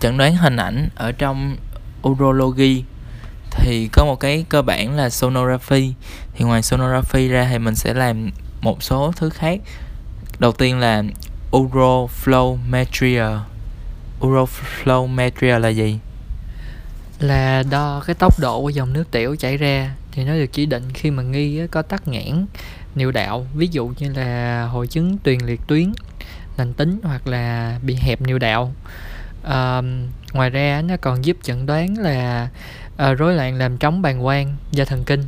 chẩn đoán hình ảnh ở trong urology thì có một cái cơ bản là sonography. Thì ngoài sonography ra thì mình sẽ làm một số thứ khác. Đầu tiên là uroflowmetria. Uroflowmetria là gì? Là đo cái tốc độ của dòng nước tiểu chảy ra, thì nó được chỉ định khi mà nghi có tắc nghẽn, niệu đạo, ví dụ như là hội chứng tuyền liệt tuyến, lành tính hoặc là bị hẹp niệu đạo à, ngoài ra nó còn giúp chẩn đoán là à, rối loạn làm trống bàng quang do thần kinh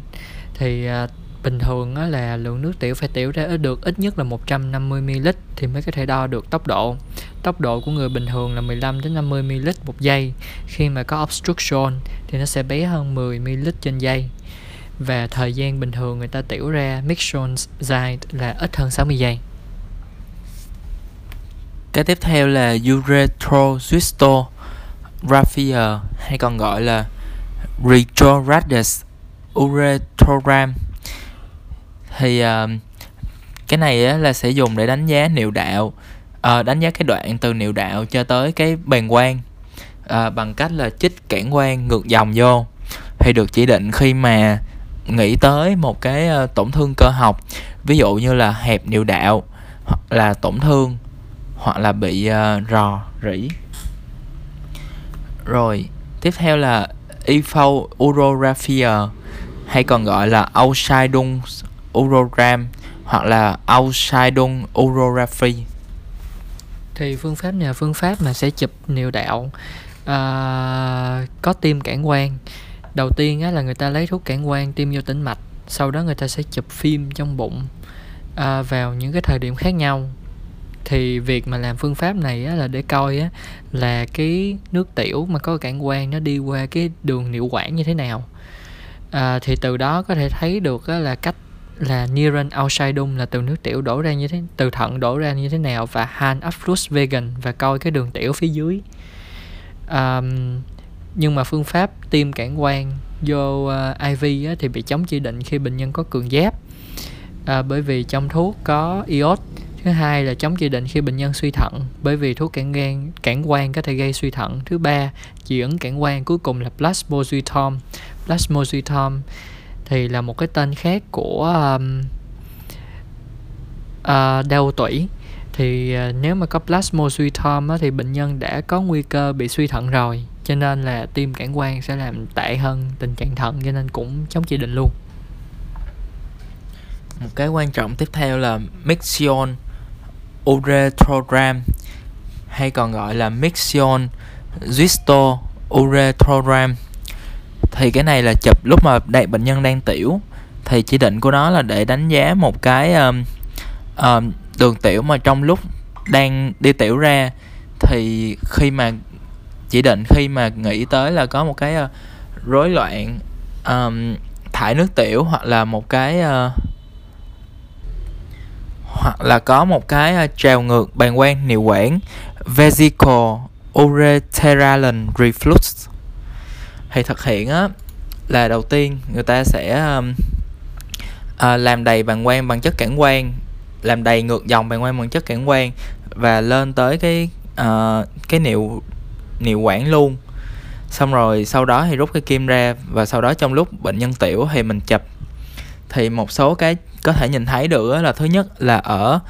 thì à, bình thường á, là lượng nước tiểu phải tiểu ra được ít nhất là 150 ml thì mới có thể đo được tốc độ. Tốc độ của người bình thường là 15 đến 50 ml một giây. Khi mà có obstruction thì nó sẽ bé hơn 10 ml trên giây. Và thời gian bình thường người ta tiểu ra mixtion dài là ít hơn 60 giây. Cái tiếp theo là urethrocystographia hay còn gọi là retroradus urethrogram. Thì uh, cái này á, là sẽ dùng để đánh giá niệu đạo uh, đánh giá cái đoạn từ niệu đạo cho tới cái bàng quang uh, bằng cách là chích cản quang ngược dòng vô. Thì được chỉ định khi mà nghĩ tới một cái uh, tổn thương cơ học ví dụ như là hẹp niệu đạo hoặc là tổn thương hoặc là bị uh, rò rỉ. Rồi tiếp theo là Ephau urographia ờ, hay còn gọi là Ausscheidung urogram hoặc là Ausscheidung urography. Thì phương pháp này là phương pháp mà sẽ chụp niệu đạo uh, có tim cản quang. Đầu tiên á, là người ta lấy thuốc cản quang tiêm vô tĩnh mạch sau đó người ta sẽ chụp phim trong bụng uh, vào những cái thời điểm khác nhau thì việc mà làm phương pháp này á, là để coi á, là cái nước tiểu mà có cản quang nó đi qua cái đường niệu quản như thế nào. À, thì từ đó có thể thấy được á, là cách là Nieren Ausscheidung là từ nước tiểu đổ ra như thế từ thận đổ ra như thế nào và Han Abfluss vegan và coi cái đường tiểu phía dưới. Um, nhưng mà phương pháp tiêm cản quang vô ờ, uh, IV á, thì bị chống chỉ định khi bệnh nhân có cường giáp. À, bởi vì trong thuốc có iốt thứ hai là chống chỉ định khi bệnh nhân suy thận bởi vì thuốc cản gan cản quang có thể gây suy thận. Thứ ba dị ứng cản quang cuối cùng là plasmodium plasmodium thì là một cái tên khác của um, uh, đau tủy. Thì uh, nếu mà có plasmodium á, thì bệnh nhân đã có nguy cơ bị suy thận rồi cho nên là tiêm cản quang sẽ làm tệ hơn tình trạng thận cho nên cũng chống chỉ định luôn. Một cái quan trọng tiếp theo là Mixion urethrogram hay còn gọi là Mixion Zisto urethrogram thì cái này là chụp lúc mà đại bệnh nhân đang tiểu. Thì chỉ định của nó là để đánh giá một cái um, um, đường tiểu mà trong lúc đang đi tiểu ra. Thì khi mà chỉ định khi mà nghĩ tới là có một cái uh, rối loạn um, thải nước tiểu hoặc là một cái uh, hoặc là có một cái à, trào ngược bàng quang niệu quản vesical ureteral reflux. Thì thực hiện á là đầu tiên người ta sẽ um, uh, làm đầy bàng quang bằng chất cản quang làm đầy ngược dòng bàng quang bằng chất cản quang và lên tới cái uh, cái niệu niệu quản luôn. Xong rồi sau đó thì rút cái kim ra và sau đó trong lúc bệnh nhân tiểu thì mình chụp. Thì một số cái có thể nhìn thấy được là thứ nhất là ở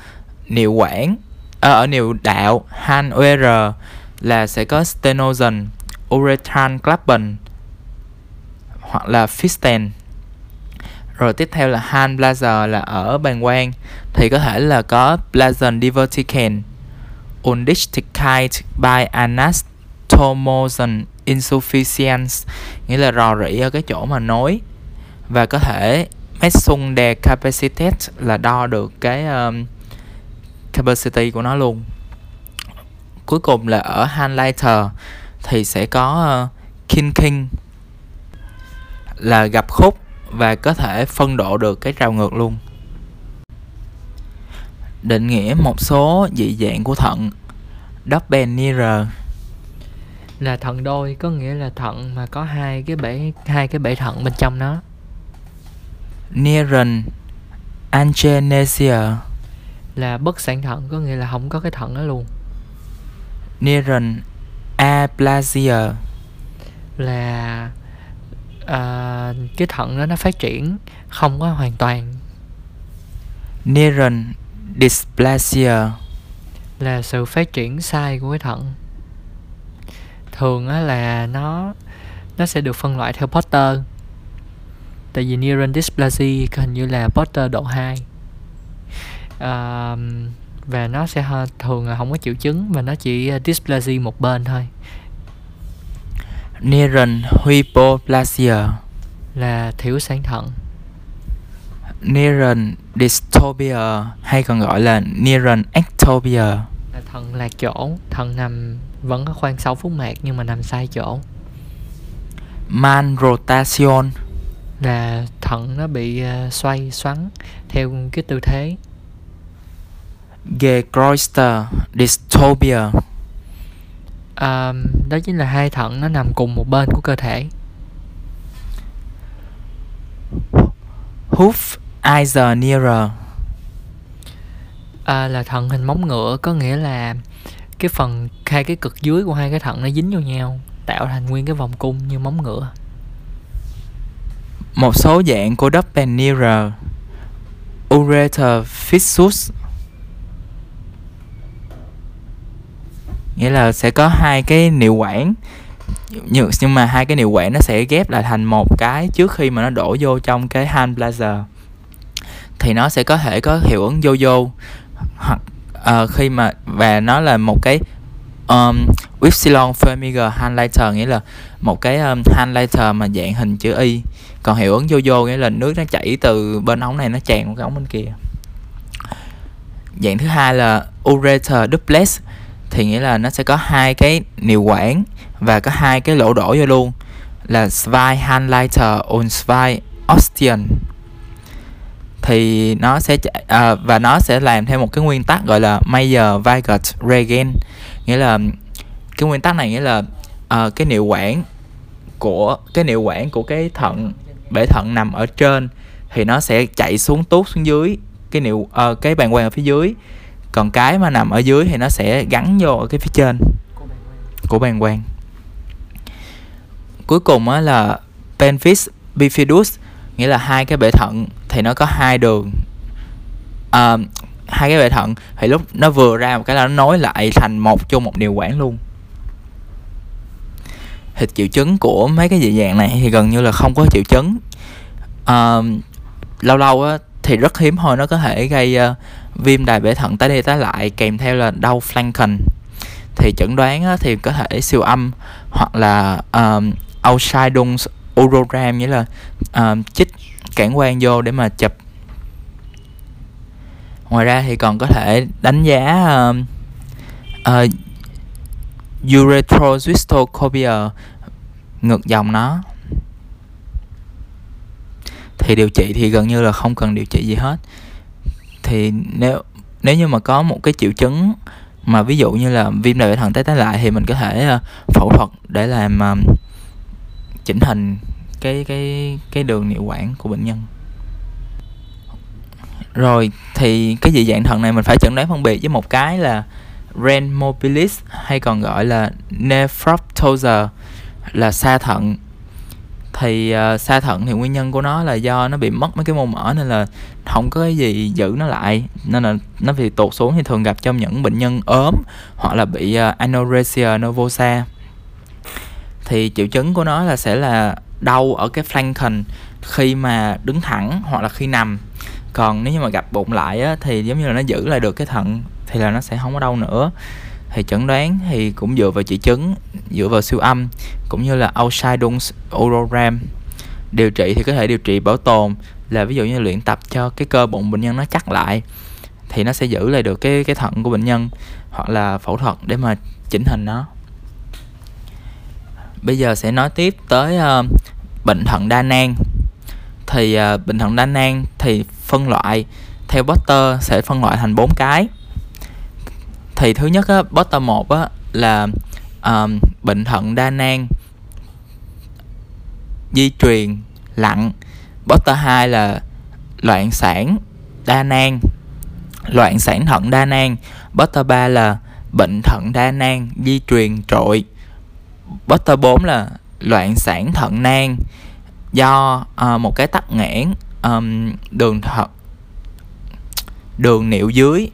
niệu quản à, ở niệu đạo han UR là sẽ có stenosen urethral clappen hoặc là fisten rồi tiếp theo là han blazer là ở bàng quang thì có thể là có blazen diverticans undisticated by anastomosis insufficiency nghĩa là rò rỉ ở cái chỗ mà nối và có thể messung de capacity là đo được cái um, capacity của nó luôn. Cuối cùng là ở highlighter thì sẽ có uh, kinking là gặp khúc và có thể phân độ được cái trào ngược luôn. Định nghĩa một số dị dạng của thận. Double nearer là thận đôi có nghĩa là thận mà có hai cái bể hai cái bể thận bên trong nó. Nieren Angenesia. Là bất sản thận có nghĩa là không có cái thận đó luôn. Nieren aplasia. Là à, cái thận đó nó phát triển không có hoàn toàn. Neuron dysplasia. Là sự phát triển sai của cái thận. Thường á là nó nó sẽ được phân loại theo Potter tại vì neuron dysplasia hình như là Potter độ 2 à, và nó sẽ thường là không có triệu chứng và nó chỉ à, dysplasia một bên thôi. Neuron hypoplasia là thiếu sáng thận. Neuron dystopia hay còn gọi là neuron ectopia. Là thận lạc chỗ thận nằm vẫn có khoang sáu phút mạc nhưng mà nằm sai chỗ. Malrotation là thận nó bị uh, xoay xoắn theo cái tư thế. Gekroister dystopia. À, đó chính là hai thận nó nằm cùng một bên của cơ thể. Hoof Eisenhower à, là thận hình móng ngựa có nghĩa là cái phần hai cái cực dưới của hai cái thận nó dính vào nhau tạo thành nguyên cái vòng cung như móng ngựa một số dạng của Doppelmayr ureter fissus. Nghĩa là sẽ có hai cái niệu quản. Nhưng, nhưng mà hai cái niệu quản nó sẽ ghép lại thành một cái trước khi mà nó đổ vô trong cái hand blazer. Thì nó sẽ có thể có hiệu ứng vô vô. Hoặc uh, khi mà và nó là một cái um, Epsilon hand highlighter nghĩa là một cái um, highlighter mà dạng hình chữ Y còn hiệu ứng vô vô nghĩa là nước nó chảy từ bên ống này nó tràn qua cái ống bên kia. Dạng thứ hai là ureter duplex thì nghĩa là nó sẽ có hai cái niệu quản và có hai cái lỗ đổ vô luôn là Zwei Handleiter und Zwei Ostien thì nó sẽ à, và nó sẽ làm theo một cái nguyên tắc gọi là Mayer Weigert Regen. Nghĩa là cái nguyên tắc này nghĩa là uh, cái niệu quản của cái niệu quản của cái thận bể thận nằm ở trên thì nó sẽ chạy xuống tuốt xuống dưới cái niệu uh, ờ, cái bàn quang ở phía dưới. Còn cái mà nằm ở dưới thì nó sẽ gắn vô ở cái phía trên của bàn quang. Cuối cùng á là pelvis bifidus nghĩa là hai cái bể thận thì nó có hai đường. Uh, hai cái bể thận thì lúc nó vừa ra một cái là nó nối lại thành một chung một điều quản luôn thì triệu chứng của mấy cái dị dạng này thì gần như là không có triệu chứng. À, lâu lâu á thì rất hiếm thôi nó có thể gây uh, viêm đài bể thận tái đi tái lại kèm theo là đau flanken. Thì chẩn đoán á, thì có thể siêu âm hoặc là um, Ausscheidung urogram nghĩa là um, chích cản quang vô để mà chụp. Ngoài ra thì còn có thể đánh giá uh, uh, urethrozystocorbia ngược dòng nó. Thì điều trị thì gần như là không cần điều trị gì hết. Thì nếu nếu như mà có một cái triệu chứng mà ví dụ như là viêm đại thận tái tái lại thì mình có thể ờ, phẫu thuật để làm ờ, chỉnh hình cái cái cái đường niệu quản của bệnh nhân. Rồi thì cái dị dạng thận này mình phải chẩn đoán phân biệt với một cái là ren mobilis hay còn gọi là nephroptosis là sa thận. Thì uh, sa thận thì nguyên nhân của nó là do nó bị mất mấy cái mô mỡ nên là không có cái gì giữ nó lại. Nên là nó bị tụt xuống thì thường gặp trong những bệnh nhân ốm hoặc là bị uh, anorexia nervosa. Thì triệu chứng của nó là sẽ là đau ở cái flanken khi mà đứng thẳng hoặc là khi nằm còn nếu như mà gặp bụng lại á, thì giống như là nó giữ lại được cái thận thì là nó sẽ không có đau nữa. Thì chẩn đoán thì cũng dựa vào triệu chứng dựa vào siêu âm cũng như là Ausscheidungs urogram điều trị thì có thể điều trị bảo tồn là ví dụ như luyện tập cho cái cơ bụng bệnh nhân nó chắc lại thì nó sẽ giữ lại được cái cái thận của bệnh nhân hoặc là phẫu thuật để mà chỉnh hình nó. Bây giờ sẽ nói tiếp tới uh, bệnh thận đa nang. Thì uh, bệnh thận đa nang thì phân loại. Theo Potter sẽ phân loại thành bốn cái. Thì thứ nhất á, Potter 1 á, là um, bệnh thận đa nang di truyền lặng. Potter 2 là loạn sản đa nang loạn sản thận đa nang. Potter 3 là bệnh thận đa nang di truyền trội. Potter 4 là loạn sản thận nang do uh, một cái tắc nghẽn um, đường thật đường niệu dưới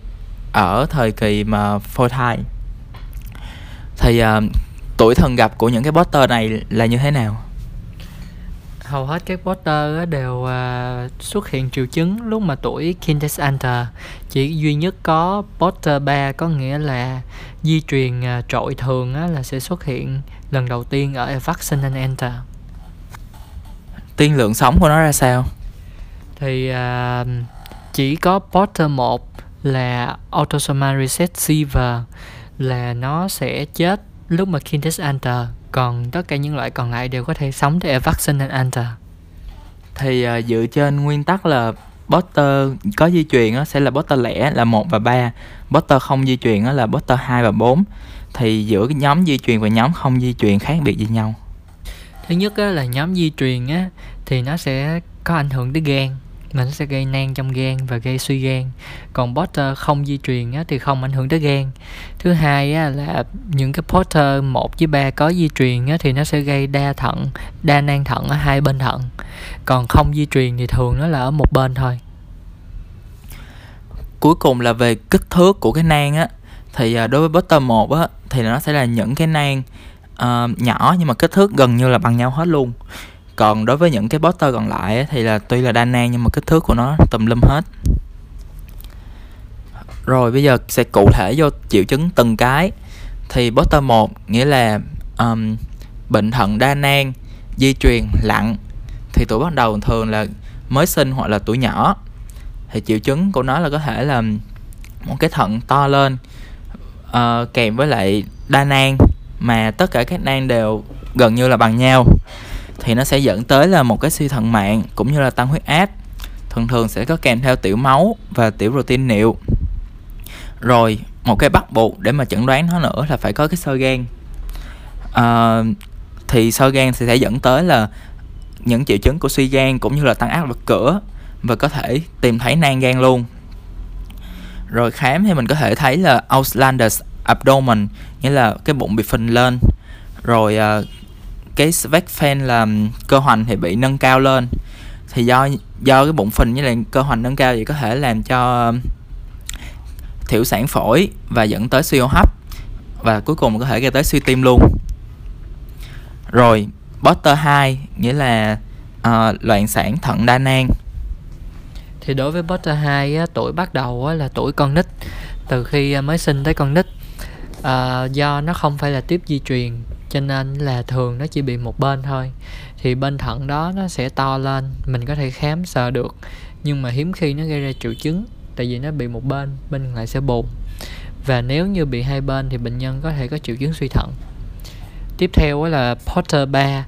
ở thời kỳ mà phôi thai. Thì uh, tuổi thần gặp của những cái Potter này là như thế nào? Hầu hết các Potter đều uh, xuất hiện triệu chứng lúc mà tuổi Kindesalter chỉ duy nhất có Potter 3 có nghĩa là di truyền uh, trội thường á, là sẽ xuất hiện lần đầu tiên ở Vaccine Enter. Tiên lượng sống của nó ra sao thì uh, chỉ có Potter 1 là autosomal recessive là nó sẽ chết lúc mà Kindes enter còn tất cả những loại còn lại đều có thể sống tới vaccine enter thì uh, dựa trên nguyên tắc là Potter có di truyền á, sẽ là Potter lẻ là 1 và 3 Potter không di truyền á, là Potter 2 và 4 thì giữa cái nhóm di truyền và nhóm không di truyền khác biệt gì nhau. Thứ nhất á, là nhóm di truyền á, thì nó sẽ có ảnh hưởng tới gan mà nó sẽ gây nang trong gan và gây suy gan. Còn Porter không di truyền á, thì không ảnh hưởng tới gan. Thứ hai á, là những cái Porter 1 với 3 có di truyền á, thì nó sẽ gây đa thận đa nang thận ở hai bên thận. Còn không di truyền thì thường nó là ở một bên thôi. Cuối cùng là về kích thước của cái nang á thì à, đối với Porter 1 á thì nó sẽ là những cái nang uh, à, nhỏ nhưng mà kích thước gần như là bằng nhau hết luôn còn đối với những cái poster còn lại thì là tuy là đa nang nhưng mà kích thước của nó tùm lum hết. Rồi bây giờ sẽ cụ thể vô triệu chứng từng cái. Thì poster 1 nghĩa là um, bệnh thận đa nang di truyền lặng. Thì tuổi bắt đầu thường là mới sinh hoặc là tuổi nhỏ. Thì triệu chứng của nó là có thể là một cái thận to lên uh, kèm với lại đa nang mà tất cả các nang đều gần như là bằng nhau thì nó sẽ dẫn tới là một cái suy thận mạng cũng như là tăng huyết áp. Thường thường sẽ có kèm theo tiểu máu và tiểu protein niệu. Rồi một cái bắt buộc để mà chẩn đoán nó nữa là phải có cái sơ gan. À, thì sơ gan thì sẽ dẫn tới là những triệu chứng của suy gan cũng như là tăng áp lực cửa và có thể tìm thấy nang gan luôn. Rồi khám thì mình có thể thấy là Auslander's abdomen nghĩa là cái bụng bị phình lên. Rồi uh, cái fan là cơ hoành thì bị nâng cao lên. Thì do do cái bụng phình với lại cơ hoành nâng cao thì có thể làm cho thiểu sản phổi và dẫn tới suy hô hấp và cuối cùng có thể gây tới suy tim luôn. Rồi Potter 2 nghĩa là uh, loạn sản thận đa nang. Thì đối với Potter 2 á, tuổi bắt đầu á, là tuổi con nít từ khi ờ, mới sinh tới con nít. Uh, do nó không phải là tiếp di truyền cho nên là thường nó chỉ bị một bên thôi. Thì bên thận đó nó sẽ to lên mình có thể khám sờ được. Nhưng mà hiếm khi nó gây ra triệu chứng tại vì nó bị một bên bên lại sẽ bù. và nếu như bị hai bên thì bệnh nhân có thể có triệu chứng suy thận. Tiếp theo là Porter 3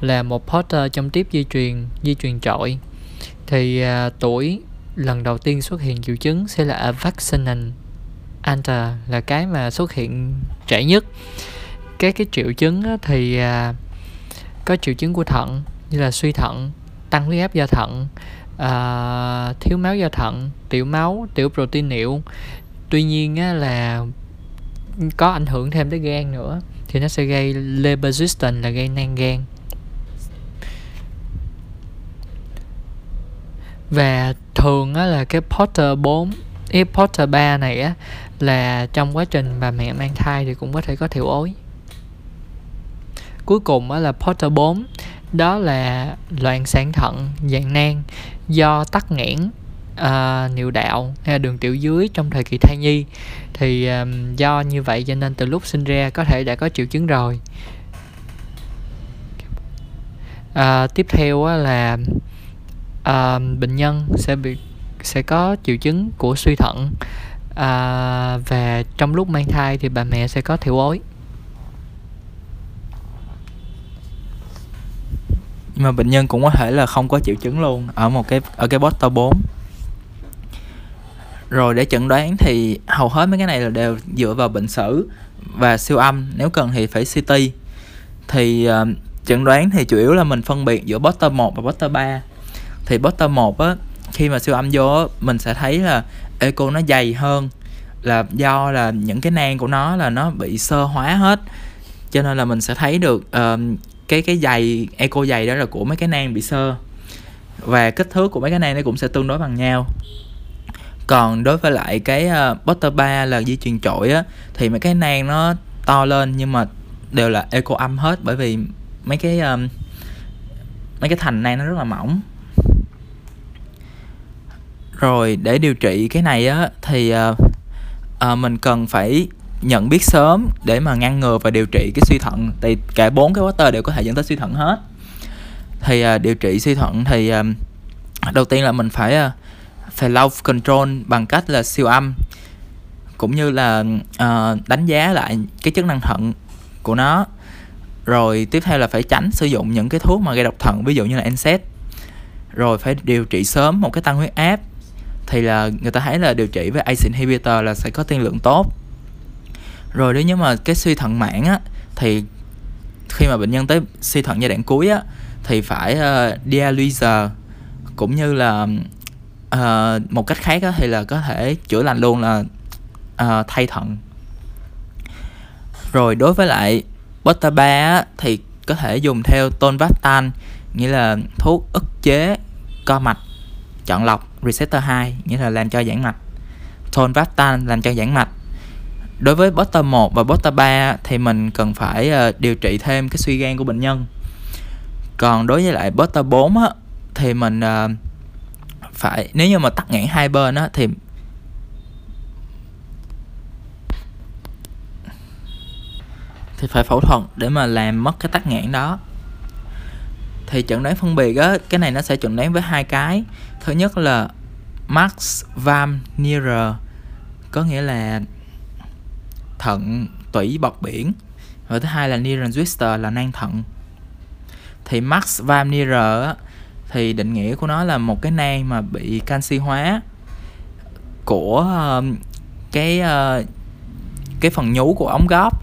là một Porter trong tiếp di truyền di truyền trội thì à, tuổi lần đầu tiên xuất hiện triệu chứng sẽ là vaccinal Anta là cái mà xuất hiện trẻ nhất các cái triệu chứng thì à, có triệu chứng của thận như là suy thận tăng huyết áp do thận à, thiếu máu do thận tiểu máu tiểu protein niệu. Tuy nhiên á, là có ảnh hưởng thêm tới gan nữa thì nó sẽ gây liver resistant là gây nang gan. Và thường á, là cái Porter 4 cái Porter 3 này á là trong quá trình bà mẹ mang thai thì cũng có thể có thiểu ối cuối cùng là Porter 4 đó là loạn sản thận dạng nang do tắc nghẽn uh, niệu đạo hay là đường tiểu dưới trong thời kỳ thai nhi. Thì um, do như vậy cho nên từ lúc sinh ra có thể đã có triệu chứng rồi. Uh, tiếp theo là uh, bệnh nhân sẽ bị sẽ có triệu chứng của suy thận. Uh, và trong lúc mang thai thì bà mẹ sẽ có thiểu ối. Nhưng mà bệnh nhân cũng có thể là không có triệu chứng luôn ở một cái ở cái poster 4 rồi để chẩn đoán thì hầu hết mấy cái này là đều dựa vào bệnh sử và siêu âm nếu cần thì phải CT thì uh, chẩn đoán thì chủ yếu là mình phân biệt giữa poster 1 và poster 3 thì poster 1 á khi mà siêu âm vô mình sẽ thấy là echo nó dày hơn. Là do là những cái nang của nó là nó bị sơ hóa hết. Cho nên là mình sẽ thấy được uh, cái cái giày eco giày đó là của mấy cái nang bị sơ. Và kích thước của mấy cái nang nó cũng sẽ tương đối bằng nhau. Còn đối với lại cái uh, Butter bar là di truyền trội á thì mấy cái nang nó to lên nhưng mà đều là eco âm hết bởi vì mấy cái um, mấy cái thành nang nó rất là mỏng. Rồi để điều trị cái này á thì uh, uh, mình cần phải nhận biết sớm để mà ngăn ngừa và điều trị cái suy thận. Thì cả bốn cái water đều có thể dẫn tới suy thận hết. Thì uh, điều trị suy thận thì uh, đầu tiên là mình phải uh, phải low control bằng cách là siêu âm cũng như là uh, đánh giá lại cái chức năng thận của nó. Rồi tiếp theo là phải tránh sử dụng những cái thuốc mà gây độc thận ví dụ như là NSAID rồi phải điều trị sớm một cái tăng huyết áp. Thì là người ta thấy là điều trị với ACE inhibitor là sẽ có tiên lượng tốt rồi nếu như mà cái suy thận mãn á thì khi mà bệnh nhân tới suy thận giai đoạn cuối á thì phải ờ, uh, dialyzer cũng như là uh, một cách khác á, thì là có thể chữa lành luôn là uh, thay thận. Rồi đối với lại beta 3 á, thì có thể dùng theo tonvastan nghĩa là thuốc ức chế co mạch chọn lọc receptor 2 nghĩa là làm cho giãn mạch. Tonvastan làm cho giãn mạch đối với bota 1 và bota 3 thì mình cần phải ờ, điều trị thêm cái suy gan của bệnh nhân. Còn đối với lại bota 4 á, thì mình ờ, phải nếu như mà tắc nghẽn hai bên á, thì thì phải phẫu thuật để mà làm mất cái tắc nghẽn đó. Thì chẩn đoán phân biệt á cái này nó sẽ chẩn đoán với hai cái. Thứ nhất là Max vam Nier có nghĩa là thận tủy bọt biển. Và thứ hai là Nierenzuster là nang thận. Thì Max Van Nier thì định nghĩa của nó là một cái nang mà bị canxi hóa của uh, cái uh, cái phần nhú của ống góp.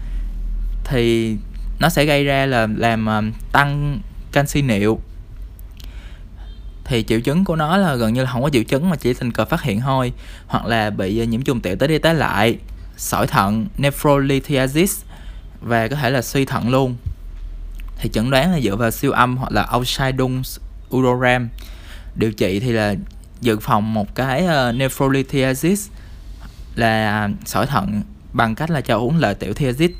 Thì nó sẽ gây ra là làm uh, tăng canxi niệu. Thì triệu chứng của nó là gần như là không có triệu chứng mà chỉ tình cờ phát hiện thôi hoặc là bị nhiễm trùng tiểu tới đi tới lại sỏi thận nephrolithiasis và có thể là suy thận luôn. Thì chẩn đoán là dựa vào siêu âm hoặc là Ausscheidung urogram điều trị thì là dự phòng một cái uh, nephrolithiasis là sỏi thận bằng cách là cho uống lợi tiểu thiazid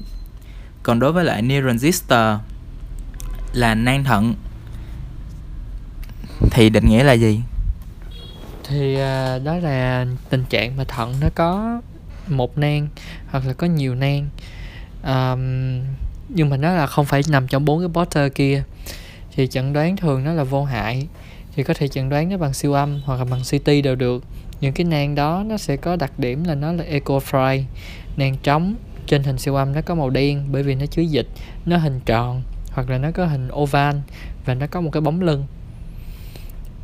còn đối với lại Nierenzister là nang thận. Thì định nghĩa là gì? Thì uh, đó là tình trạng mà thận nó có một nang hoặc là có nhiều nang. Um, nhưng mà nó là không phải nằm trong bốn cái poster kia. Thì chẩn đoán thường nó là vô hại. Thì có thể chẩn đoán nó bằng siêu âm hoặc là bằng CT đều được. Những cái nang đó nó sẽ có đặc điểm là nó là eco fry. Nang trống trên hình siêu âm nó có màu đen bởi vì nó chứa dịch. Nó hình tròn hoặc là nó có hình oval và nó có một cái bóng lưng.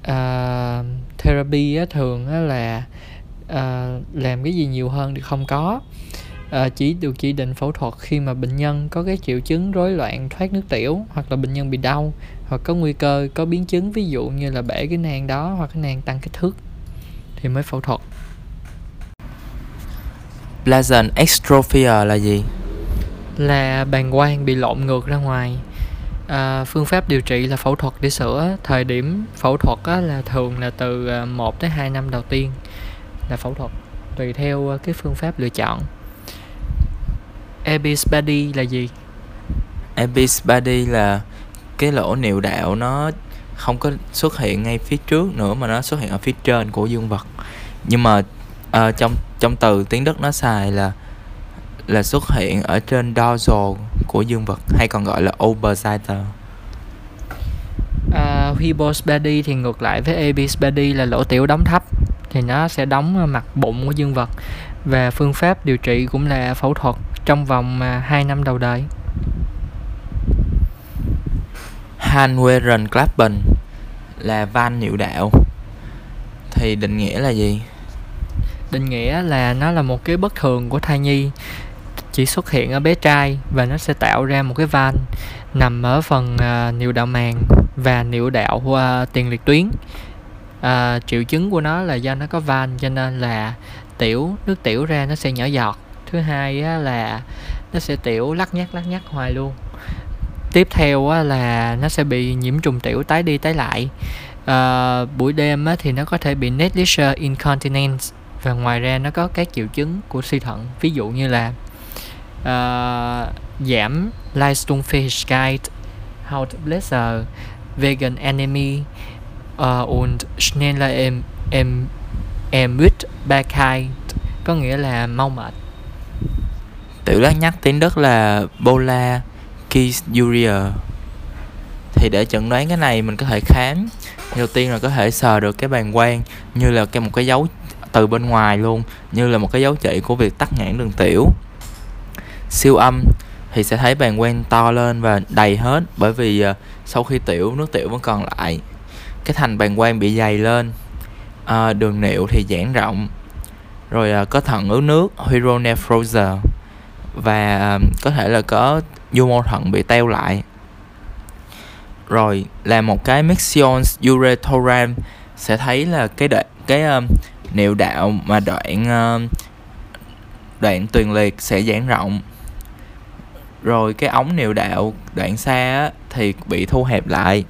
Uh, therapy á, thường á, là uh, làm cái gì nhiều hơn thì không có. Uh, chỉ được chỉ định phẫu thuật khi mà bệnh nhân có cái triệu chứng rối loạn thoát nước tiểu hoặc là bệnh nhân bị đau hoặc có nguy cơ có biến chứng ví dụ như là bể cái nang đó hoặc cái nang tăng kích thước thì mới phẫu thuật. Pleasant extrophia là gì? là bàng quang bị lộn ngược ra ngoài. À, phương pháp điều trị là phẫu thuật để sửa. Thời điểm phẫu thuật á, là thường là từ 1 tới 2 năm đầu tiên là phẫu thuật tùy theo cái phương pháp lựa chọn. Abyss body là gì? Abyss body là cái lỗ niệu đạo nó không có xuất hiện ngay phía trước nữa mà nó xuất hiện ở phía trên của dương vật. Nhưng mà uh, trong trong từ tiếng Đức nó xài là là xuất hiện ở trên dorsal của dương vật hay còn gọi là oberseiter uh, Hibos body thì ngược lại với Abyss body là lỗ tiểu đóng thấp thì nó sẽ đóng mặt bụng của dương vật và phương pháp điều trị cũng là phẫu thuật trong vòng 2 à, năm đầu đời. Hanweren Klappen là van niệu đạo thì định nghĩa là gì? Định nghĩa là nó là một cái bất thường của thai nhi chỉ xuất hiện ở bé trai và nó sẽ tạo ra một cái van nằm ở phần uh, niệu đạo màng và niệu đạo uh, tiền liệt tuyến à, triệu chứng của nó là do nó có van cho nên là tiểu nước tiểu ra nó sẽ nhỏ giọt. Thứ hai á, là nó sẽ tiểu lắc nhắc lắc nhắc hoài luôn. Tiếp theo á, là nó sẽ bị nhiễm trùng tiểu tái đi tái lại. À, buổi đêm á, thì nó có thể bị negliger incontinence và ngoài ra nó có các triệu chứng của suy thận. Ví dụ như là uh, giảm hot Hautbläser vegan enemy uh, und schneller em em em mit Bergheit có nghĩa là mau mệt. Tiểu lát nhắc tiếng Đức là Bola Kisuria thì để chẩn đoán cái này mình có thể khám. Đầu tiên là có thể sờ được cái bàn quang như là cái một cái dấu từ bên ngoài luôn như là một cái dấu chỉ của việc tắc nghẽn đường tiểu. Siêu âm thì sẽ thấy bàn quang to lên và đầy hết bởi vì uh, sau khi tiểu nước tiểu vẫn còn lại cái thành bàng quang bị dày lên. À, đường niệu thì giãn rộng. Rồi à, có thận ứ nước hyronephrosis và à, có thể là có nhu mô thận bị teo lại. Rồi là một cái mixion urethrogram sẽ thấy là cái đoạn cái um, niệu đạo mà đoạn um, đoạn tuyền liệt sẽ giãn rộng. Rồi cái ống niệu đạo đoạn xa á, thì bị thu hẹp lại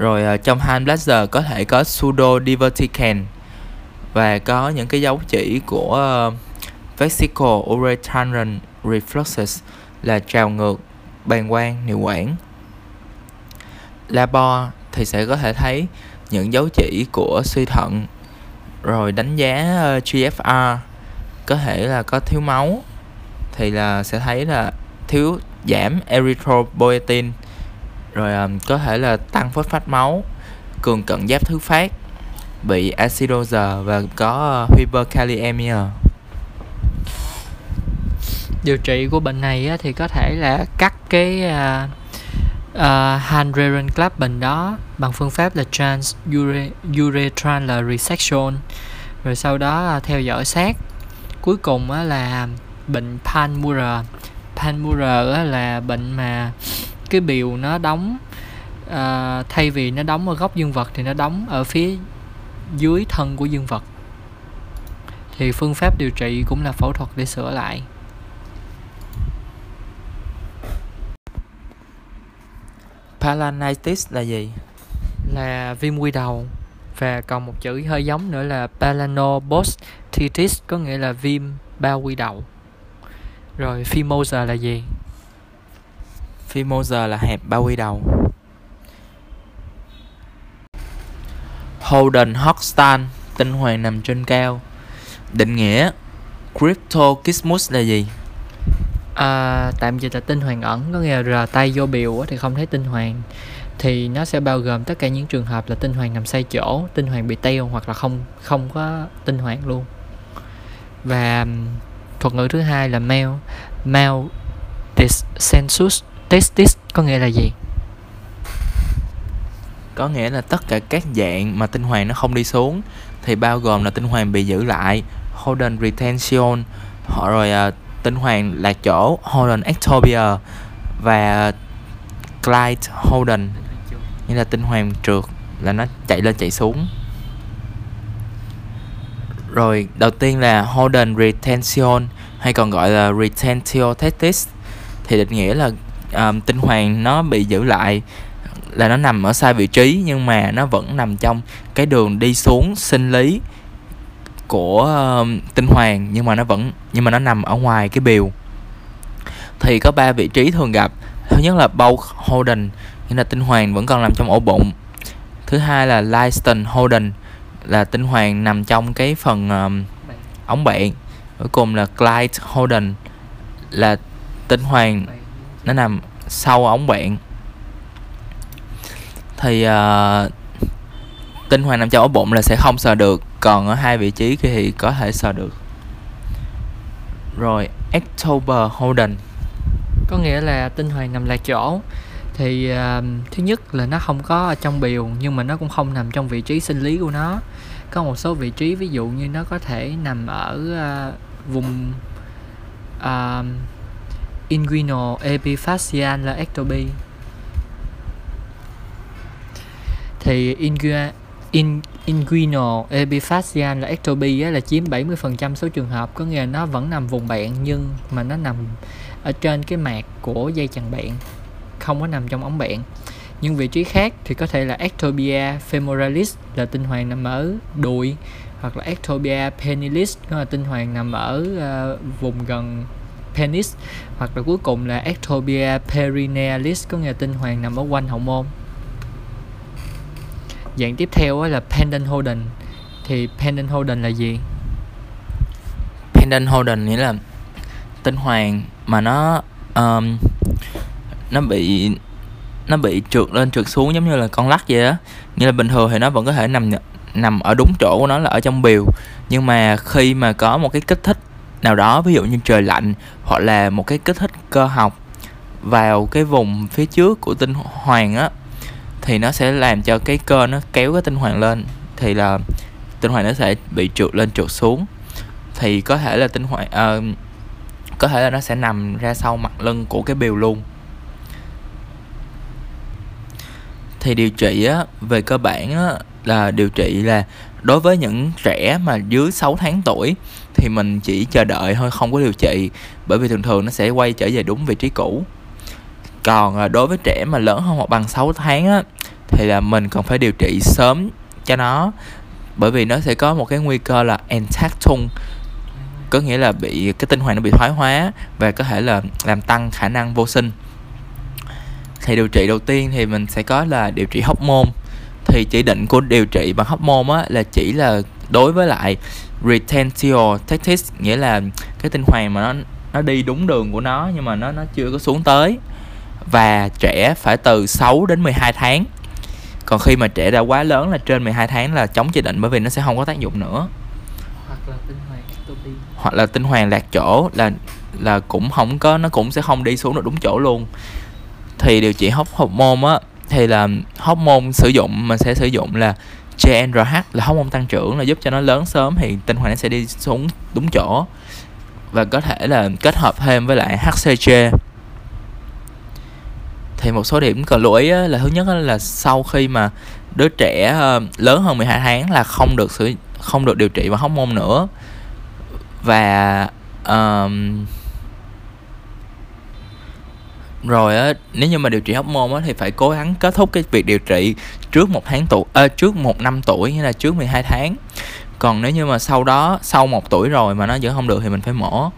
rồi uh, trong hand blaster có thể có pseudo divertican và có những cái dấu chỉ của ờ, uh, vesical ureteral refluxes là trào ngược bàng quang niệu quản labo thì sẽ có thể thấy những dấu chỉ của suy thận rồi đánh giá ờ, uh, GFR có thể là có thiếu máu thì là sẽ thấy là thiếu giảm erythropoietin rồi um, có thể là tăng phốt phát máu cường cận giáp thứ phát bị acidosis và có à, uh, hyperkaliemia điều trị của bệnh này á, thì có thể là cắt cái uh, uh, Handreren Clappen đó bằng phương pháp là trans urethral resection. Rồi sau đó uh, theo dõi sát. Cuối cùng á, là bệnh Panmura Panmura á, là bệnh mà cái biểu nó đóng uh, thay vì nó đóng ở góc dương vật thì nó đóng ở phía dưới thân của dương vật thì phương pháp điều trị cũng là phẫu thuật để sửa lại Palanitis là gì? Là viêm quy đầu và còn một chữ hơi giống nữa là Palanobosthitis có nghĩa là viêm bao quy đầu. Rồi phimosa là gì? Phimosa là hẹp bao quy đầu. Holden Hochstein, tinh hoàng nằm trên cao. Định nghĩa Cryptokismus là gì? à, tạm dịch là tinh hoàng ẩn có nghĩa là tay vô biểu thì không thấy tinh hoàng thì nó sẽ bao gồm tất cả những trường hợp là tinh hoàng nằm sai chỗ tinh hoàng bị teo hoặc là không không có tinh hoàng luôn và thuật ngữ thứ hai là male male descensus testis có nghĩa là gì? Có nghĩa là tất cả các dạng mà tinh hoàn nó không đi xuống thì bao gồm là tinh hoàn bị giữ lại Holden retention họ rồi uh, tinh hoàn là chỗ Holden Ectopia và Clyde Holden. Nghĩa là tinh hoàn trượt là nó chạy lên chạy xuống. Rồi đầu tiên là Holden Retention hay còn gọi là Retentio Testis thì định nghĩa là um, tinh hoàng nó bị giữ lại là nó nằm ở sai vị trí nhưng mà nó vẫn nằm trong cái đường đi xuống sinh lý của um, tinh hoàng nhưng mà nó vẫn nhưng mà nó nằm ở ngoài cái biểu thì có ba vị trí thường gặp. Thứ nhất là bulk Holden nghĩa là tinh hoàng vẫn còn nằm trong ổ bụng. Thứ hai là lyston Holden là tinh hoàng nằm trong cái phần um, ống bạn cuối cùng là Clyde Holden là tinh hoàng nó nằm sau ống bạn thì uh, tinh hoàn nằm trong ổ bụng là sẽ không sờ được còn ở hai vị trí kia thì có thể sờ được. Rồi October Holden. Có nghĩa là tinh hoàn nằm lại chỗ. Thì uh, thứ nhất là nó không có ở trong biểu nhưng mà nó cũng không nằm trong vị trí sinh lý của nó. Có một số vị trí ví dụ như nó có thể nằm ở uh, vùng uh, inguinal epiphyseal là ectopy thì inguinal in, inguinal epiphyseal là ectopy á, là chiếm 70% số trường hợp. Có nghĩa là nó vẫn nằm vùng bạn nhưng mà nó nằm ở trên cái mạc của dây chằng bạn không có nằm trong ống bẹn những vị trí khác thì có thể là ectopia femoralis là tinh hoàng nằm ở đùi hoặc là ectopia penilis là tinh hoàng nằm ở uh, vùng gần penis hoặc là cuối cùng là ectopia perinealis có nghĩa là tinh hoàng nằm ở quanh hậu môn. Dạng tiếp theo là pendant hoden thì pendant hoden là gì? Pendant hoden nghĩa là tinh hoàng mà nó um, nó bị nó bị trượt lên trượt xuống giống như là con lắc vậy á. Nghĩa là bình thường thì nó vẫn có thể nằm nằm ở đúng chỗ của nó là ở trong biểu nhưng mà khi mà có một cái kích thích nào đó ví dụ như trời lạnh hoặc là một cái kích thích cơ học vào cái vùng phía trước của tinh hoàng á thì nó sẽ làm cho cái cơ nó kéo cái tinh hoàng lên thì là tinh hoàng nó sẽ bị trượt lên trượt xuống. Thì có thể là tinh hoàng uh, có thể là nó sẽ nằm ra sau mặt lưng của cái bìu luôn. Thì điều trị á, về cơ bản á, là điều trị là đối với những trẻ mà dưới 6 tháng tuổi thì mình chỉ chờ đợi thôi không có điều trị. Bởi vì thường thường nó sẽ quay trở về đúng vị trí cũ. Còn à, đối với trẻ mà lớn hơn hoặc bằng 6 tháng á, thì là mình cần phải điều trị sớm cho nó. Bởi vì nó sẽ có một cái nguy cơ là entactung có nghĩa là bị cái tinh hoàn nó bị thoái hóa và có thể là làm tăng khả năng vô sinh. Thì điều trị đầu tiên thì mình sẽ có là điều trị hóc môn thì chỉ định của điều trị bằng hormone á là chỉ là đối với lại retentio tactics nghĩa là cái tinh hoàng mà nó nó đi đúng đường của nó nhưng mà nó nó chưa có xuống tới. Và trẻ phải từ 6 đến 12 tháng. Còn khi mà trẻ đã quá lớn là trên 12 tháng là chống chỉ định bởi vì nó sẽ không có tác dụng nữa. Hoặc là tinh hoàng ectopy hoặc là tinh hoàng lạc chỗ là là cũng không có nó cũng sẽ không đi xuống được đúng chỗ luôn. Thì điều trị hóc hormone á thì là hormone sử dụng mình sẽ sử dụng là GnRH là hormone tăng trưởng là giúp cho nó lớn sớm thì tinh hoàn nó sẽ đi xuống đúng chỗ. Và có thể là kết hợp thêm với lại HCG thì một số điểm cần lưu ý là thứ nhất là sau khi mà đứa trẻ ờ, lớn hơn 12 tháng là không được sử không được điều trị bằng hormone nữa. Và um, rồi á nếu như mà điều trị hóc môn á thì phải cố gắng kết thúc cái việc điều trị trước một tháng tuổi à, trước một năm tuổi hay là trước 12 tháng. Còn nếu như mà sau đó sau một tuổi rồi mà nó vẫn không được thì mình phải mổ.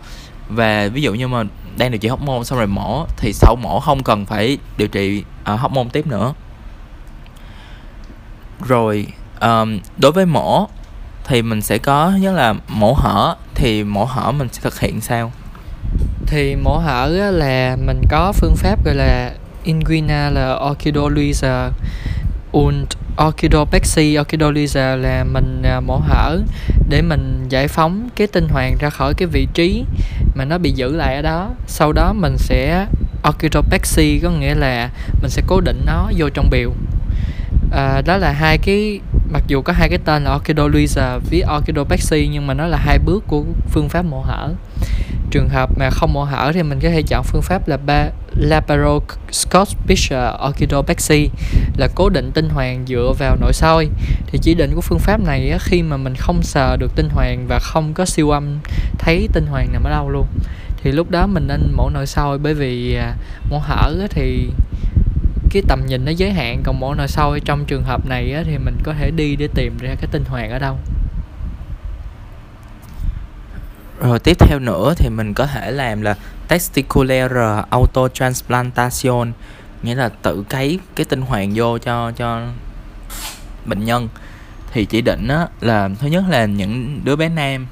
Và ví dụ như mà đang điều trị hóc môn xong rồi mổ thì sau mổ không cần phải điều trị uh, môn tiếp nữa. Rồi um, đối với mổ thì mình sẽ có nhất là mổ hở thì mổ hở mình sẽ thực hiện sao? Thì mổ hở là mình có phương pháp gọi là inguina là orchidolysa und orchidopexy orchidolysa là mình à, mổ hở để mình giải phóng cái tinh hoàn ra khỏi cái vị trí mà nó bị giữ lại ở đó. Sau đó mình sẽ orchidopexy có nghĩa là mình sẽ cố định nó vô trong biểu à, đó là hai cái mặc dù có hai cái tên là orchidolysa với orchidopexy nhưng mà nó là hai bước của phương pháp mổ hở trường hợp mà không mổ hở thì mình có thể chọn phương pháp là ba laparoscopic orchidopexy là cố định tinh hoàn dựa vào nội soi. Thì chỉ định của phương pháp này á, khi mà mình không sờ được tinh hoàn và không có siêu âm thấy tinh hoàn nằm ở đâu luôn. Thì lúc đó mình nên mổ nội soi bởi vì à, mổ hở á, thì cái tầm nhìn nó giới hạn còn mổ nội soi trong trường hợp này á, thì mình có thể đi để tìm ra cái tinh hoàn ở đâu rồi tiếp theo nữa thì mình có thể làm là testicular autotransplantation nghĩa là tự cấy cái tinh hoàn vô cho cho bệnh nhân. Thì chỉ định á, là thứ nhất là những đứa bé nam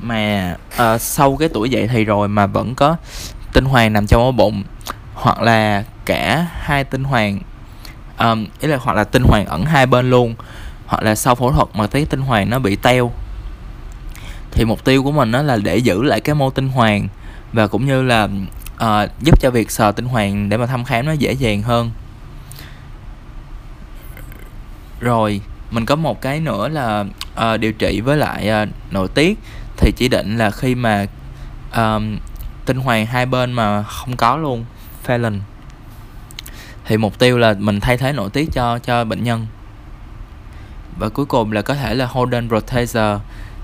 mà uh, sau cái tuổi dậy thì rồi mà vẫn có tinh hoàn nằm trong ổ bụng hoặc là cả hai tinh hoàn um, ý là hoặc là tinh hoàn ẩn hai bên luôn hoặc là sau phẫu thuật mà thấy tinh hoàn nó bị teo thì mục tiêu của mình đó là để giữ lại cái mô tinh hoàng và cũng như là uh, giúp cho việc sờ tinh hoàng để mà thăm khám nó dễ dàng hơn. Rồi mình có một cái nữa là uh, điều trị với lại uh, nội tiết. Thì chỉ định là khi mà uh, tinh hoàng hai bên mà không có luôn phalon thì mục tiêu là mình thay thế nội tiết cho cho bệnh nhân. Và cuối cùng là có thể là Holden Protezer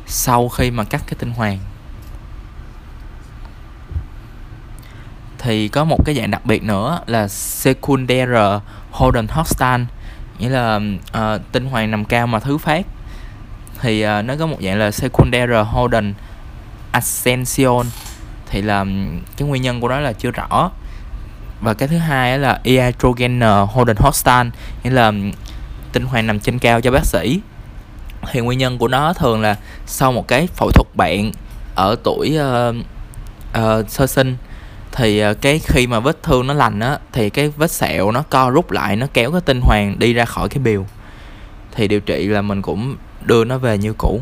sau khi mà cắt cái tinh hoàn thì có một cái dạng đặc biệt nữa là secundary Holden Hostan nghĩa là uh, tinh hoàn nằm cao mà thứ phát. Thì uh, nó có một dạng là secundary Holden Ascension thì là cái nguyên nhân của nó là chưa rõ. Và cái thứ hai là iatrogener Holden Hostan nghĩa là tinh hoàn nằm trên cao cho bác sĩ thì nguyên nhân của nó thường là sau một cái phẫu thuật bạn ở tuổi uh, uh, sơ sinh thì uh, cái khi mà vết thương nó lành á thì cái vết sẹo nó co rút lại nó kéo cái tinh hoàng đi ra khỏi cái biểu thì điều trị là mình cũng đưa nó về như cũ.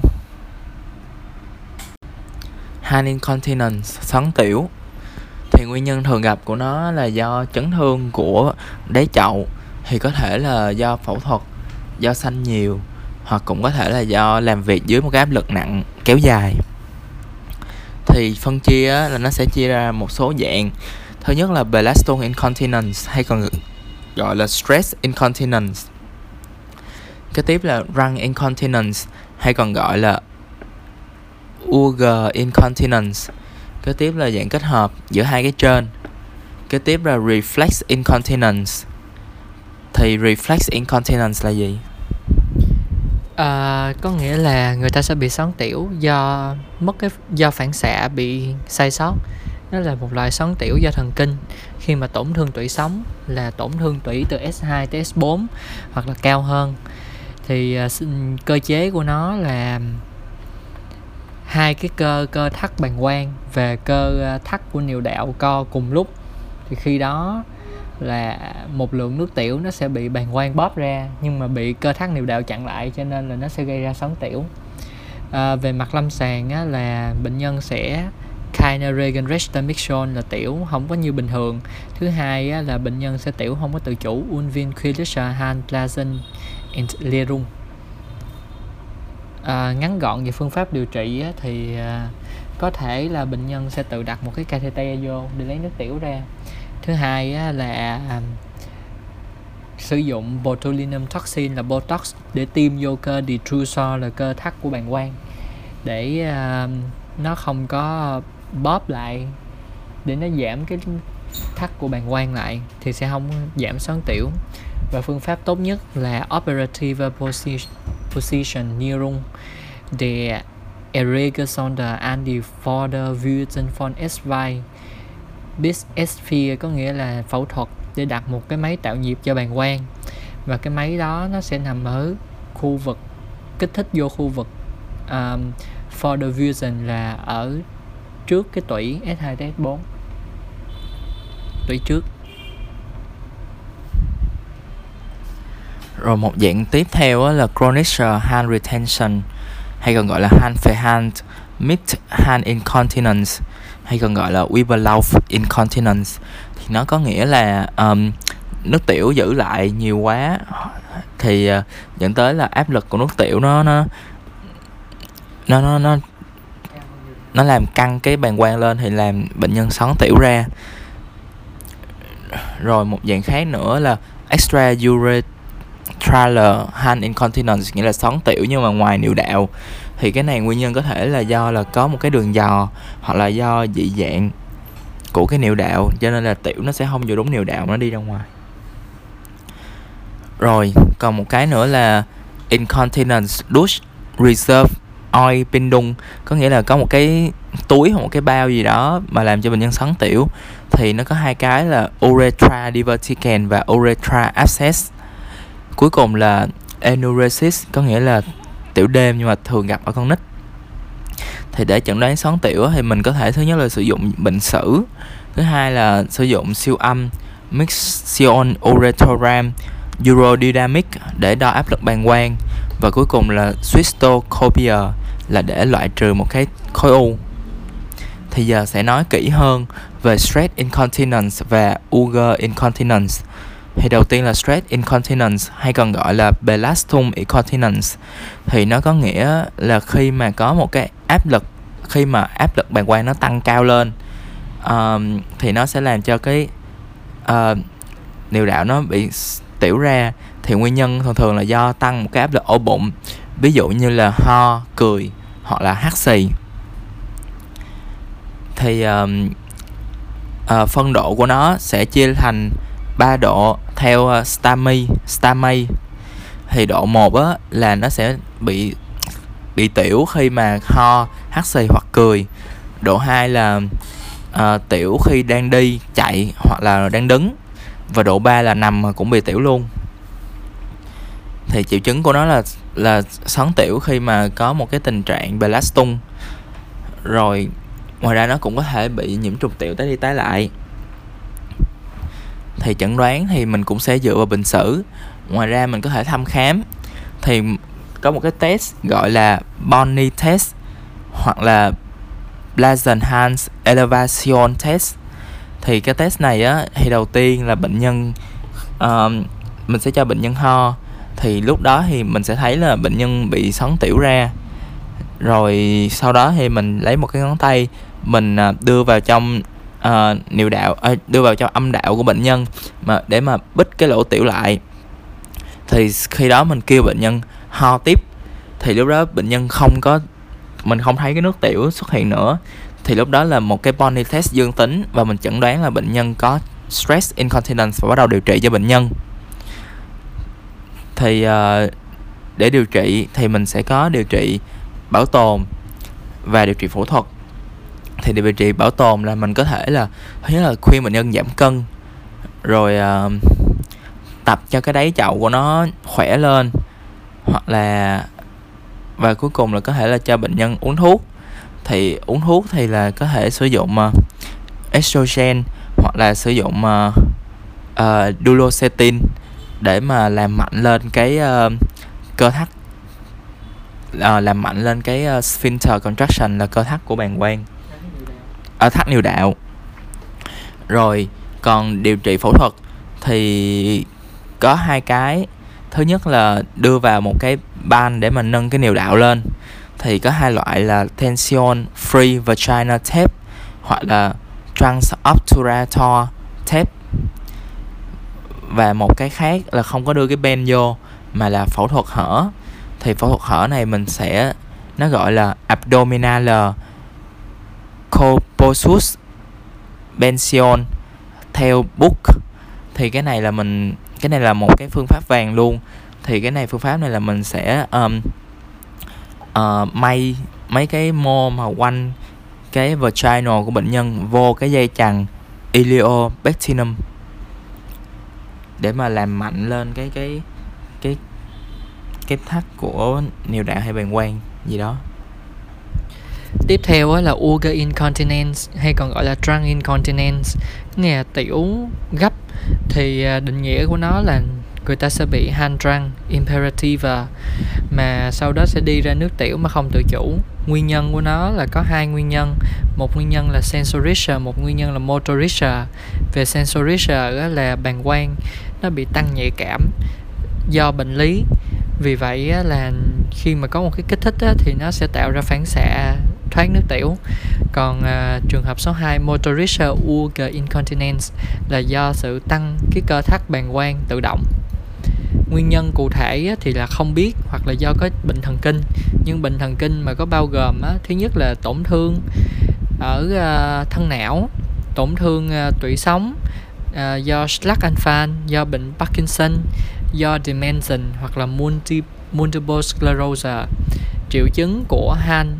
Hand incontinence sấn tiểu. Thì nguyên nhân thường gặp của nó là do chấn thương của đáy chậu thì có thể là do phẫu thuật do xanh nhiều hoặc cũng có thể là do làm việc dưới một cái áp lực nặng kéo dài. Thì phân chia là nó sẽ chia ra một số dạng. Thứ nhất là belastone incontinence, hay còn gọi là stress incontinence. Kế tiếp là run incontinence, hay còn gọi là urge incontinence. Kế tiếp là dạng kết hợp giữa hai cái trên. Kế tiếp là reflex incontinence. Thì reflex incontinence là gì? À, có nghĩa là người ta sẽ bị xoắn tiểu do mất cái do phản xạ bị sai sót. Nó là một loại xoắn tiểu do thần kinh. Khi mà tổn thương tủy sống là tổn thương tủy từ S2 tới S4 hoặc là cao hơn. Thì uh, cơ chế của nó là hai cái cơ cơ thắt bàng quang và cơ ờ, thắt của niệu đạo co cùng lúc. Thì khi đó là một lượng nước tiểu nó sẽ bị bàng quang bóp ra nhưng mà bị cơ thắt niệu đạo chặn lại cho nên là nó sẽ gây ra sóng tiểu. À, về mặt lâm sàng á, là bệnh nhân sẽ Kiner là tiểu không có như bình thường. Thứ hai á, là bệnh nhân sẽ tiểu không có tự chủ Unvin Quilisha Han and Lerum à, ngắn gọn về phương pháp điều trị á, thì à, có thể là bệnh nhân sẽ tự đặt một cái catheter vô để lấy nước tiểu ra thứ hai á, là um, sử dụng botulinum toxin là botox để tiêm vô cơ detrusor là cơ thắt của bàng quang. Để uh, nó không có bóp lại để nó giảm cái thắt của bàng quang lại thì sẽ không giảm xoắn tiểu. Và phương pháp tốt nhất là operative position neuron để Erregersonder an die Vorderwürden von S2 Bisphere có nghĩa là phẫu thuật để đặt một cái máy tạo nhịp cho bàng quang. Và cái máy đó nó sẽ nằm ở khu vực kích thích vô khu vực um, for the vision là ở trước cái tủy S2 S4 tủy trước. Rồi một dạng tiếp theo là chronic hand retention hay còn gọi là hand for hand mid hand incontinence hay còn gọi là Weberlauf incontinence. Thì nó có nghĩa là um, nước tiểu giữ lại nhiều quá thì uh, dẫn tới là áp lực của nước tiểu nó nó nó nó nó nó làm căng cái bàng quang lên thì làm bệnh nhân xoắn tiểu ra. Rồi một dạng khác nữa là extra urethral hand incontinence nghĩa là xoắn tiểu nhưng mà ngoài niệu đạo thì cái này nguyên nhân có thể là do là có một cái đường dò hoặc là do dị dạng của cái niệu đạo, cho nên là tiểu nó sẽ không vô đúng niệu đạo, nó đi ra ngoài. Rồi, còn một cái nữa là incontinence, douche reserve oil pindung. Có nghĩa là có một cái túi hoặc một cái bao gì đó mà làm cho bệnh nhân sắn tiểu. Thì nó có hai cái là urethra diverticans và urethra abscess. Cuối cùng là enuresis có nghĩa là tiểu đêm nhưng mà thường gặp ở con nít. Thì để chẩn đoán xoắn tiểu thì mình có thể thứ nhất là sử dụng bệnh sử, thứ hai là sử dụng siêu âm Mixion uretoram urodynamic để đo áp lực bàng quang, và cuối cùng là cystoscopia là để loại trừ một cái khối u. Thì giờ sẽ nói kỹ hơn về stress incontinence và Uger incontinence thì đầu tiên là stress incontinence hay còn gọi là belastum incontinence. Thì nó có nghĩa là khi mà có một cái áp lực khi mà áp lực bàng quang nó tăng cao lên um, thì nó sẽ làm cho cái uh, niệu đạo nó bị tiểu ra. Thì nguyên nhân thường thường là do tăng một cái áp lực ổ bụng ví dụ như là ho cười hoặc là hắt xì. Thì um, uh, phân độ của nó sẽ chia thành 3 độ theo ờ, Stamy Stamy thì độ 1 á là nó sẽ bị bị tiểu khi mà ho, hắt xì hoặc cười. Độ 2 là uh, tiểu khi đang đi, chạy hoặc là đang đứng. Và độ 3 là nằm mà cũng bị tiểu luôn. Thì triệu chứng của nó là là xoắn tiểu khi mà có một cái tình trạng belastung. Rồi ngoài ra nó cũng có thể bị nhiễm trùng tiểu tái đi tái lại thì chẩn đoán thì mình cũng sẽ dựa vào bệnh sử. Ngoài ra mình có thể thăm khám. Thì có một cái test gọi là Bonny test hoặc là Blasenhans Elevation test. Thì cái test này á thì đầu tiên là bệnh nhân uh, mình sẽ cho bệnh nhân ho. Thì lúc đó thì mình sẽ thấy là bệnh nhân bị sóng tiểu ra. Rồi sau đó thì mình lấy một cái ngón tay mình à, đưa vào trong uh, niệu đạo uh, đưa vào trong âm đạo của bệnh nhân mà để mà bích cái lỗ tiểu lại. Thì khi đó mình kêu bệnh nhân ho tiếp. Thì lúc đó bệnh nhân không có mình không thấy cái nước tiểu xuất hiện nữa. Thì lúc đó là một cái body test dương tính và mình chẩn đoán là bệnh nhân có stress incontinence và bắt đầu điều trị cho bệnh nhân. Thì uh, để điều trị thì mình sẽ có điều trị bảo tồn và điều trị phẫu thuật thì điều trị bảo tồn là mình có thể là thứ nhất là khuyên bệnh nhân giảm cân rồi uh, tập cho cái đáy chậu của nó khỏe lên hoặc là và cuối cùng là có thể là cho bệnh nhân uống thuốc. Thì uống thuốc thì là có thể sử dụng uh, estrogen hoặc là sử dụng ờ, uh, uh, duloxetine để mà làm mạnh lên cái uh, cơ thắt uh, làm mạnh lên cái uh, sphincter contraction là cơ thắt của bàng quang ở thắt niệu đạo. Rồi, còn điều trị phẫu thuật thì có hai cái. Thứ nhất là đưa vào một cái ban để mà nâng cái niệu đạo lên. Thì có hai loại là tension free vagina tape hoặc là transobturator tape. Và một cái khác là không có đưa cái ben vô, mà là phẫu thuật hở. Thì phẫu thuật hở này mình sẽ, nó gọi là abdominal Coposus Pension. Theo book thì cái này là mình cái này là một cái phương pháp vàng luôn. Thì cái này phương pháp này là mình sẽ um, uh, may mấy cái mô mà quanh cái vaginal của bệnh nhân vô cái dây chằng iliobactinum để mà làm mạnh lên cái cái cái cái thắt của niệu đạo hay bàng quang gì đó tiếp theo là Uga incontinence, hay còn gọi là drunk incontinence. Nghĩa là tiểu gấp. Thì à, định nghĩa của nó là người ta sẽ bị hand trunk imperativa à, mà sau đó sẽ đi ra nước tiểu mà không tự chủ. Nguyên nhân của nó là có hai nguyên nhân. Một nguyên nhân là sensorisha một nguyên nhân là motorisha về sensorisha là bàng quang, nó bị tăng nhạy cảm do bệnh lý vì vậy là khi mà có một cái kích thích thì nó sẽ tạo ra phản xạ thoát nước tiểu. Còn uh, trường hợp số 2 motoriscia urge incontinence là do sự tăng cái cơ thắt bàng quang tự động. Nguyên nhân cụ thể thì là không biết hoặc là do có bệnh thần kinh. Nhưng bệnh thần kinh mà có bao gồm á, thứ nhất là tổn thương ở uh, thân não tổn thương uh, tủy sống uh, do Schlaganfall do bệnh Parkinson do dementia hoặc là multi, multiple sclerosis triệu chứng của Han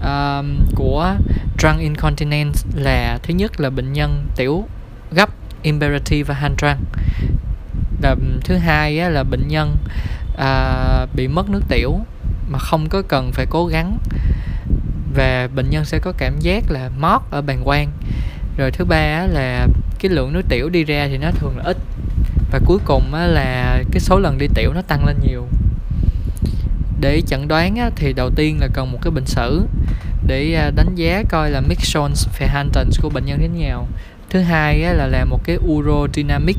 uh, của trunk incontinence là thứ nhất là bệnh nhân tiểu gấp imperative và han trunk là thứ hai á, là bệnh nhân uh, bị mất nước tiểu mà không có cần phải cố gắng. Và bệnh nhân sẽ có cảm giác là mót ở bàng quang. Rồi thứ ba á, là cái lượng nước tiểu đi ra thì nó thường là ít và cuối cùng á, là cái số lần đi tiểu nó tăng lên nhiều. Để chẩn đoán á, thì đầu tiên là cần một cái bệnh sử để à, đánh giá coi là Mixons Verhantens của bệnh nhân thế nào. Thứ hai á, là làm một cái urodynamic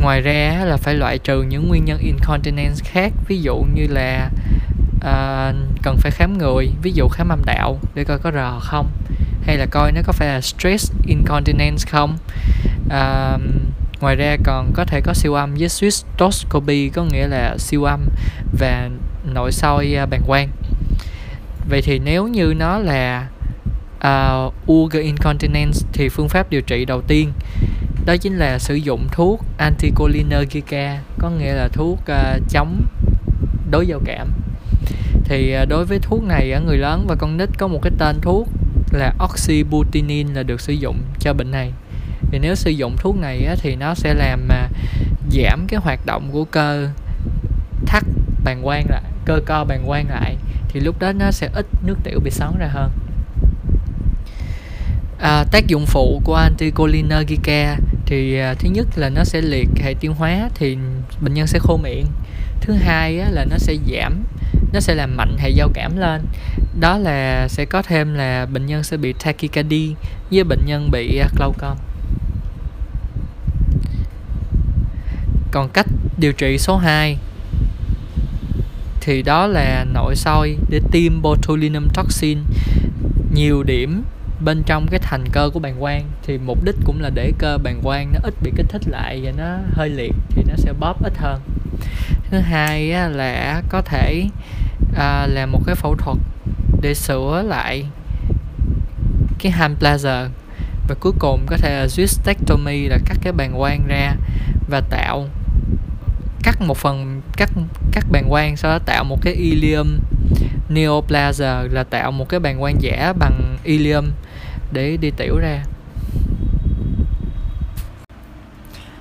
ngoài ra là phải loại trừ những nguyên nhân incontinence khác ví dụ như là uh, cần phải khám người ví dụ khám âm đạo để coi có rò không hay là coi nó có phải là stress incontinence không. Uh, ngoài ra còn có thể có siêu âm với cystoscopy có nghĩa là siêu âm và nội soi ờ, bàng quang. Vậy thì nếu như nó là uh, urge incontinence thì phương pháp điều trị đầu tiên đó chính là sử dụng thuốc anticholinergica có nghĩa là thuốc uh, chống đối giao cảm. Thì uh, đối với thuốc này ở người lớn và con nít có một cái tên thuốc là oxybutinin là được sử dụng cho bệnh này. Thì nếu sử dụng thuốc này á, thì nó sẽ làm mà giảm cái hoạt động của cơ thắt bàng quang lại cơ co bàng quang lại thì lúc đó nó sẽ ít nước tiểu bị sóng ra hơn. À, tác dụng phụ của anticholinergica thì à, thứ nhất là nó sẽ liệt hệ tiêu hóa thì bệnh nhân sẽ khô miệng. Thứ hai á, là nó sẽ giảm nó sẽ làm mạnh hệ giao cảm lên. Đó là sẽ có thêm là bệnh nhân sẽ bị tachycardy với bệnh nhân bị à, glaucom còn cách điều trị số 2 thì đó là nội soi để tiêm botulinum toxin. Nhiều điểm bên trong cái thành cơ của bàng quang thì mục đích cũng là để cơ bàng quang nó ít bị kích thích lại và nó hơi liệt thì nó sẽ bóp ít hơn. Thứ hai á, là có thể à, làm một cái phẫu thuật để sửa lại cái ham plaza và cuối cùng có thể là cystectomy là cắt cái bàng quang ra và tạo cắt một phần cắt cắt bàng quang sau đó tạo một cái ilium neoplasia là tạo một cái bàng quang giả bằng ilium để đi tiểu ra.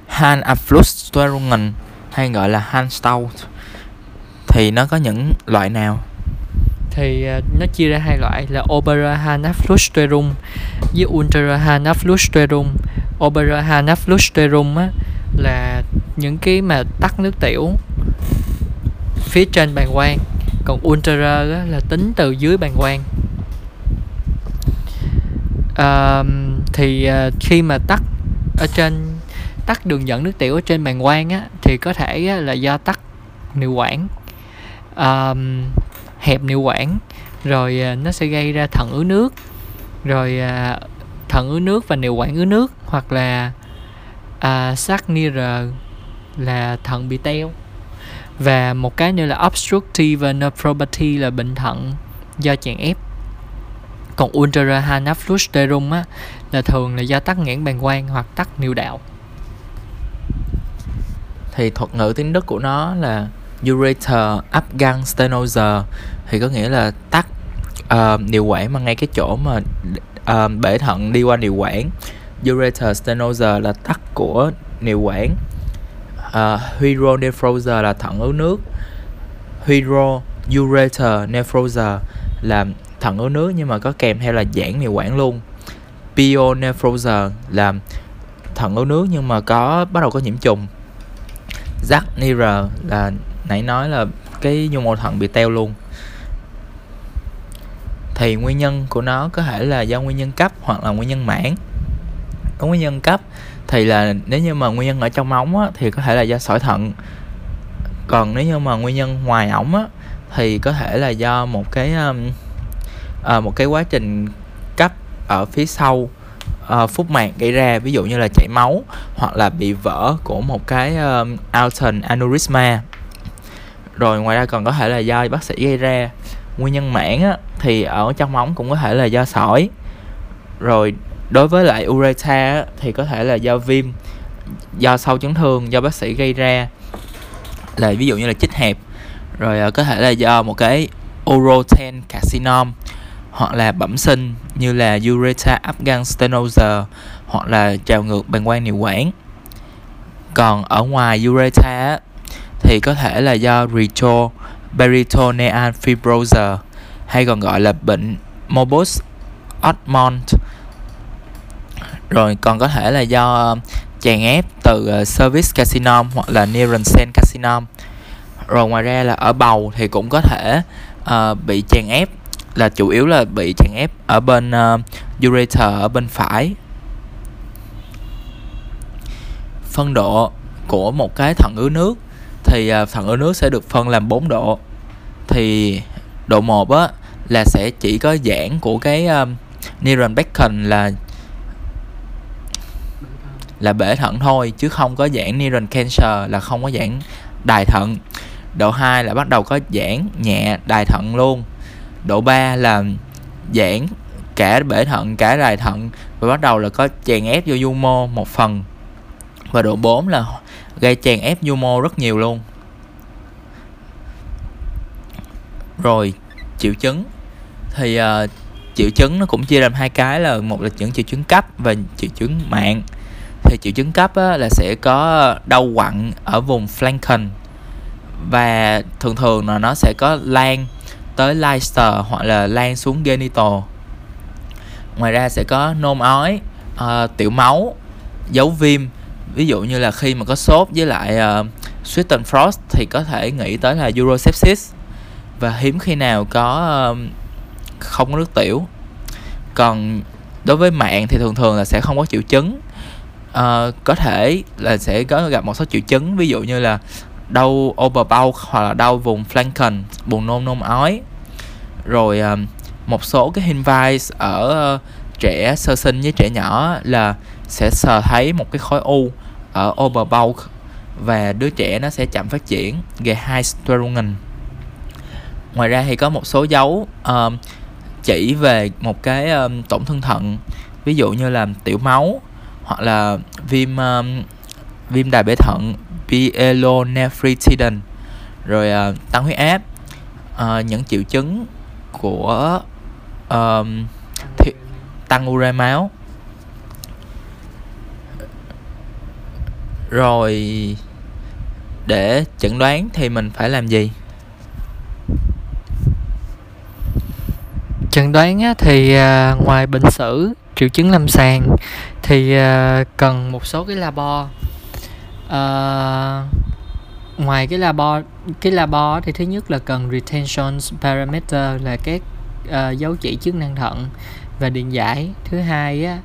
Han Abflussstörungen hay gọi là Handstauch thì nó có những loại nào? thì uh, nó chia ra hai loại là Obera Hanaflusterum với Ultra Hanaflusterum Obera Hanaflusterum á là những cái mà tắc nước tiểu phía trên bàng quang còn ultra á, là tính từ dưới bàng quang thì uh, khi mà tắc ở trên tắc đường dẫn nước tiểu ở trên bàng quang á thì có thể á, là do tắc niệu quản. Um, hẹp niệu quản rồi uh, nó sẽ gây ra thận ứ nước rồi uh, thận ứ nước và niệu quản ứ nước hoặc là sắc Sacknier là thận bị teo. Và một cái nữa là obstructive nephropathy là bệnh thận do chèn ép còn ultrahanaflusterum á là thường là do tắc nghẽn bàng quang hoặc tắc niệu đạo. Thì thuật ngữ tiếng Đức của nó là ureter abgang stenoser thì có nghĩa là tắc uh, niệu quản mà ngay cái chỗ mà uh, bể thận đi qua niệu quản ureter stenoser là tắc của niệu quản uh, ờ, hydronephrosis là thận ứ nước. Hydro ureter nephrosis là thận ứ nước nhưng mà có kèm theo là giãn niệu quản luôn. Pionephrosis là thận ứ nước nhưng mà có bắt đầu có nhiễm trùng. Giác là nãy nói là cái nhu mô thận bị teo luôn. Thì nguyên nhân của nó có thể là do nguyên nhân cấp hoặc là nguyên nhân mãn có nguyên nhân cấp thì là nếu như mà nguyên nhân ở trong ống á, thì có thể là do sỏi thận. Còn nếu như mà nguyên nhân ngoài ống á, thì có thể là do một cái um, Ờ, một cái quá trình cấp ở phía sau ờ, uh, phúc mạc gây ra ví dụ như là chảy máu hoặc là bị vỡ của một cái um, Alton aneurysma. Rồi ngoài ra còn có thể là do bác sĩ gây ra. Nguyên nhân mãn á, thì ở trong ống cũng có thể là do sỏi. Rồi đối với lại ureta thì có thể là do viêm do sau chấn thương do bác sĩ gây ra. Là ví dụ như là chích hẹp. Rồi uh, có thể là do một cái uroten carcinom hoặc là bẩm sinh như là ureta afghan stenosa hoặc là trào ngược bàng quang niệu quản còn ở ngoài ureta thì có thể là do retro peritoneal fibrosis hay còn gọi là bệnh Mobus Odmont rồi còn có thể là do chèn ép từ ờ, service carcinom hoặc là Nierenstein carcinom rồi ngoài ra là ở bầu thì cũng có thể uh, bị chèn ép là chủ yếu là bị chèn ép ở bên ờ, uh, ureter ở bên phải. Phân độ của một cái thận ứ nước thì ờ, uh, thận ứ nước sẽ được phân làm 4 độ. Thì độ 1 á là sẽ chỉ có giãn của cái ờ, um, Nierenbecken là là bể thận thôi chứ không có giãn neuron cancer là không có giãn đài thận. Độ 2 là bắt đầu có giãn nhẹ đài thận luôn độ 3 là giãn cả bể thận cả đài thận và bắt đầu là có chèn ép vô du mô một phần. Và độ 4 là gây chèn ép du mô rất nhiều luôn. Rồi triệu chứng. Thì uh, triệu chứng nó cũng chia làm hai cái là một là những triệu chứng cấp và triệu chứng mạng. Thì triệu chứng cấp á, là sẽ có đau quặn ở vùng flanken và thường thường là nó sẽ có lan tới Leicester hoặc là lan xuống genital. Ngoài ra sẽ có nôn ói uh, tiểu máu dấu viêm. Ví dụ như là khi mà có sốt với lại ờ, uh, Switten Frost thì có thể nghĩ tới là urosepsis. Và hiếm khi nào có uh, không có nước tiểu. Còn đối với mạng thì thường thường là sẽ không có triệu chứng. Uh, có thể là sẽ có gặp một số triệu chứng. Ví dụ như là đau overbowel hoặc là đau vùng flanken buồn nôn nôn ói. Rồi ờ, một số cái hinvise ở uh, trẻ sơ sinh với trẻ nhỏ là sẽ sờ thấy một cái khối u ở overbowel và đứa trẻ nó sẽ chậm phát triển gây high stroungen ngoài ra thì có một số dấu uh, chỉ về một cái um, tổn thương thận ví dụ như là tiểu máu hoặc là viêm um, viêm đài bể thận pyelonephritidin rồi uh, tăng huyết áp uh, những triệu chứng của uh, thi- tăng ure máu. Rồi để chẩn đoán thì mình phải làm gì? Chẩn đoán thì à, ngoài bệnh sử triệu chứng lâm sàng thì cần một số cái labo uh, ngoài cái labo cái labo thì thứ nhất là cần retention parameter là các uh, dấu chỉ chức năng thận và điện giải. Thứ hai á,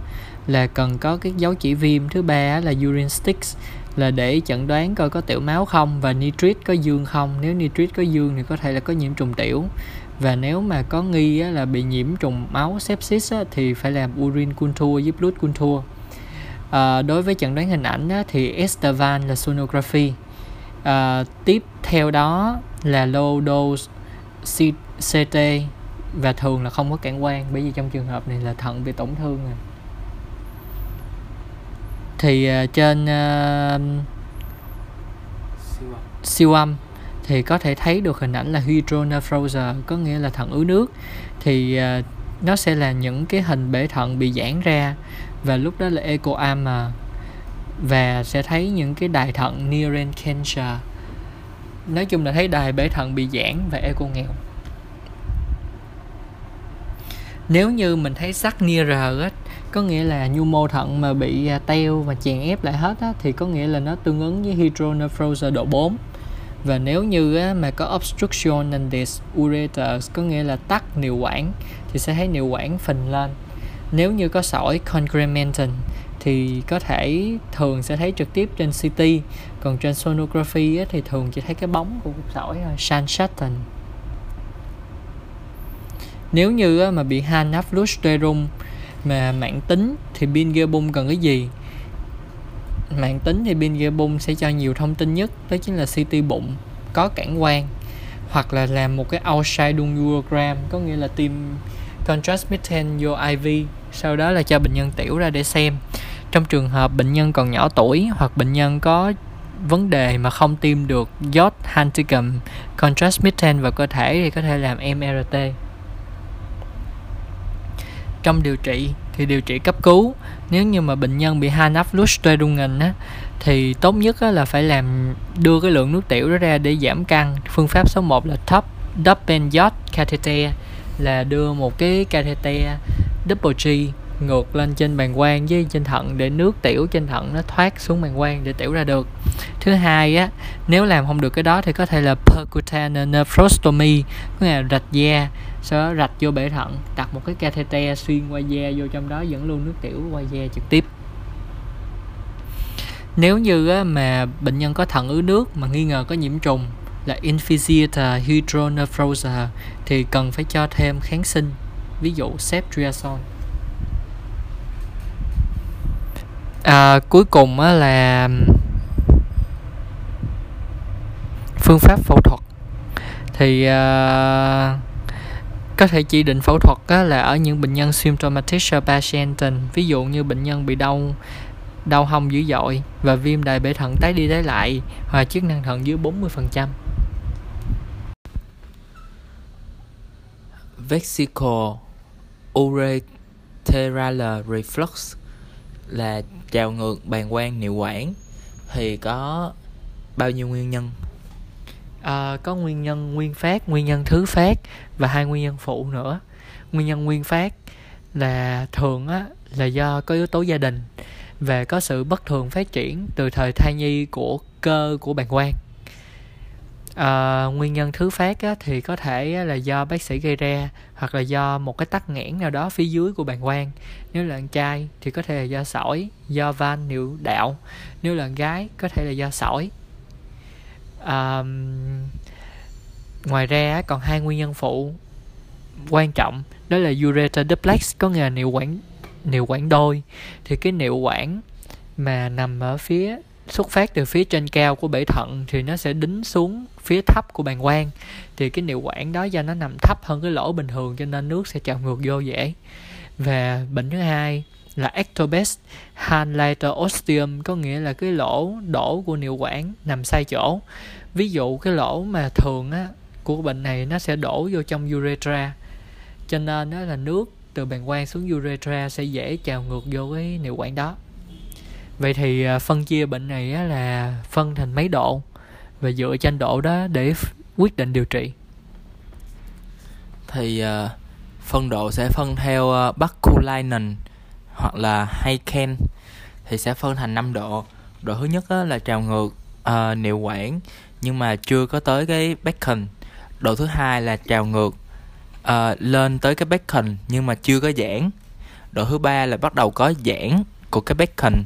là cần có cái dấu chỉ viêm. Thứ ba á, là urine sticks là để chẩn đoán coi có tiểu máu không và nitrit có dương không. Nếu nitrit có dương thì có thể là có nhiễm trùng tiểu. Và nếu mà có nghi á, là bị nhiễm trùng máu sepsis á, thì phải làm urine culture với blood culture à, đối với chẩn đoán hình ảnh á, thì Estevan là sonography. À, tiếp theo đó là low dose CT và thường là không có cản quan bởi vì trong trường hợp này là thận bị tổn thương rồi. Thì uh, trên uh, siêu âm thì có thể thấy được hình ảnh là hydronephrosis có nghĩa là thận ứ nước. Thì uh, nó sẽ là những cái hình bể thận bị giãn ra và lúc đó là echoam mà. Và sẽ thấy những cái đài thận near cancer. Nói chung là thấy đài bể thận bị giãn và echo nghèo. Nếu như mình thấy sắc near á có nghĩa là nhu mô thận mà bị à, teo và chèn ép lại hết á, thì có nghĩa là nó tương ứng với hydronephrosis độ 4 và nếu như á, mà có obstruction and ureter có nghĩa là tắc niệu quản thì sẽ thấy niệu quản phình lên nếu như có sỏi congrementin thì có thể thường sẽ thấy trực tiếp trên CT còn trên sonography á, thì thường chỉ thấy cái bóng của cục sỏi thôi nếu như á, mà bị Hanaflusterum mà mạng tính thì pin Gearbung cần cái gì? Mạng tính thì pin Gearbung sẽ cho nhiều thông tin nhất đó chính là CT bụng có cản quang hoặc là làm một cái outside urogram có nghĩa là tìm contrast mitten vô IV sau đó là cho bệnh nhân tiểu ra để xem. Trong trường hợp bệnh nhân còn nhỏ tuổi hoặc bệnh nhân có vấn đề mà không tiêm được iod hantigum contrast methane vào cơ thể thì có thể làm MRT trong điều trị thì điều trị cấp cứu nếu như mà bệnh nhân bị Hanaflusterugen á thì tốt nhất á, là phải làm đưa cái lượng nước tiểu đó ra để giảm căng. Phương pháp số 1 là top double iod catheter là đưa một cái catheter double G ngược lên trên bàng quang với trên thận để nước tiểu trên thận nó thoát xuống bàng quang để tiểu ra được. Thứ hai á nếu làm không được cái đó thì có thể là percutaneous nephrostomy có nghĩa là rạch da sau đó rạch vô bể thận đặt một cái catheter xuyên qua da vô trong đó dẫn luôn nước tiểu qua da trực tiếp. Nếu như á, mà bệnh nhân có thận ứ nước mà nghi ngờ có nhiễm trùng là infiltrator hydronephrosis thì cần phải cho thêm kháng sinh ví dụ ceftriaxone à, cuối cùng á, là phương pháp phẫu thuật thì à, có thể chỉ định phẫu thuật á, là ở những bệnh nhân symptomatic patient ví dụ như bệnh nhân bị đau đau hông dữ dội và viêm đại bể thận tái đi tái lại hoặc chức năng thận dưới 40%. Vesicle ureteral reflux là trào ngược bàng quang niệu quản thì có bao nhiêu nguyên nhân? À, có nguyên nhân nguyên phát, nguyên nhân thứ phát và hai nguyên nhân phụ nữa. Nguyên nhân nguyên phát là thường á là do có yếu tố gia đình và có sự bất thường phát triển từ thời thai nhi của cơ của bàng quang à, nguyên nhân thứ phát á, thì có thể là do bác sĩ gây ra hoặc là do một cái tắc nghẽn nào đó phía dưới của bàng quang. Nếu là con trai thì có thể là do sỏi do van niệu đạo. Nếu là gái có thể là do sỏi. À, ngoài ra còn hai nguyên nhân phụ quan trọng đó là ureter duplex có nghĩa là niệu quản niệu quản đôi. Thì cái niệu quản mà nằm ở phía xuất phát từ phía trên cao của bể thận thì nó sẽ đính xuống phía thấp của bàng quang. Thì cái niệu quản đó do nó nằm thấp hơn cái lỗ bình thường cho nên nước sẽ trào ngược vô dễ. Và bệnh thứ hai là ectopes highlighter ostium có nghĩa là cái lỗ đổ của niệu quản nằm sai chỗ. Ví dụ cái lỗ mà thường á, của bệnh này nó sẽ đổ vô trong urethra cho nên đó là nước từ bàng quang xuống urethra sẽ dễ trào ngược vô cái niệu quản đó vậy thì à, phân chia bệnh này là phân thành mấy độ? Và dựa trên độ đó để quyết định điều trị. Thì uh, phân độ sẽ phân theo uh, hoặc là Hayken thì sẽ phân thành 5 độ. Độ thứ nhất là trào ngược uh, niệu quản nhưng mà chưa có tới cái Becken độ thứ hai là trào ngược uh, lên tới cái Becken nhưng mà chưa có giãn. Độ thứ ba là bắt đầu có giãn của cái Becken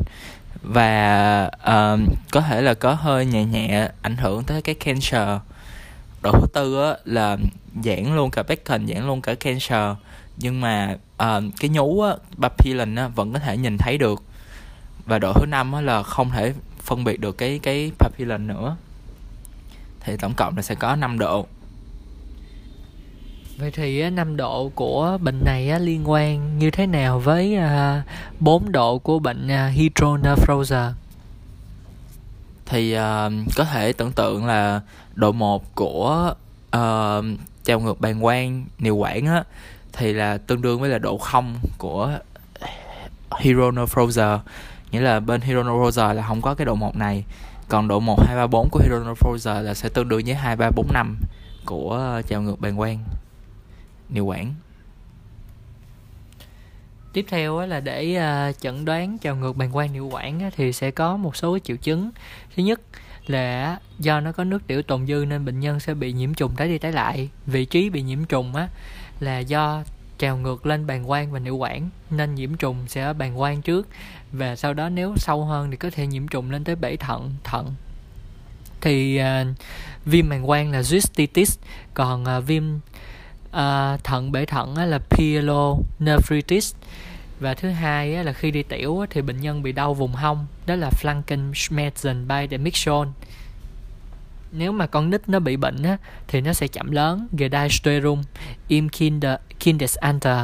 và uh, có thể là có hơi nhẹ nhẹ ảnh hưởng tới cái cancer. Độ thứ tư á, là giãn luôn cả bacon giãn luôn cả cancer. Nhưng mà uh, cái nhú á, papillon á, vẫn có thể nhìn thấy được và độ thứ năm á, là không thể phân biệt được cái cái papillon nữa thì tổng cộng là sẽ có 5 độ Vậy thì năm độ của bệnh này liên quan như thế nào với à, bốn độ của bệnh à, hydronephrosa? Thì uh, có thể tưởng tượng là độ 1 của uh, trào ngược bàng quang niệu quản á thì là tương đương với là độ 0 của hydronephrosa nghĩa là bên hydronephrosa là không có cái độ 1 này còn độ 1, 2, 3, 4 của hydronephrosa là sẽ tương đương với 2, 3, 4, 5 của ờ, trào ngược bàng quang niệu quản. Tiếp theo là để ờ, chẩn đoán trào ngược bàng quang niệu quản thì sẽ có một số triệu chứng. Thứ nhất là do nó có nước tiểu tồn dư nên bệnh nhân sẽ bị nhiễm trùng tái đi tái lại. Vị trí bị nhiễm trùng á là do trào ngược lên bàng quang và niệu quản nên nhiễm trùng sẽ ở bàng quang trước và sau đó nếu sâu hơn thì có thể nhiễm trùng lên tới bể thận thận. Thì uh, viêm bàng quang là cystitis còn uh, viêm à, thận bể thận là pyelonephritis. Và thứ hai là khi đi tiểu thì bệnh nhân bị đau vùng hông đó là Flankenschmerzen by the Mixon nếu mà con nít nó bị bệnh á, thì nó sẽ chậm lớn Gedeisterung im Kinder, Kindesalter.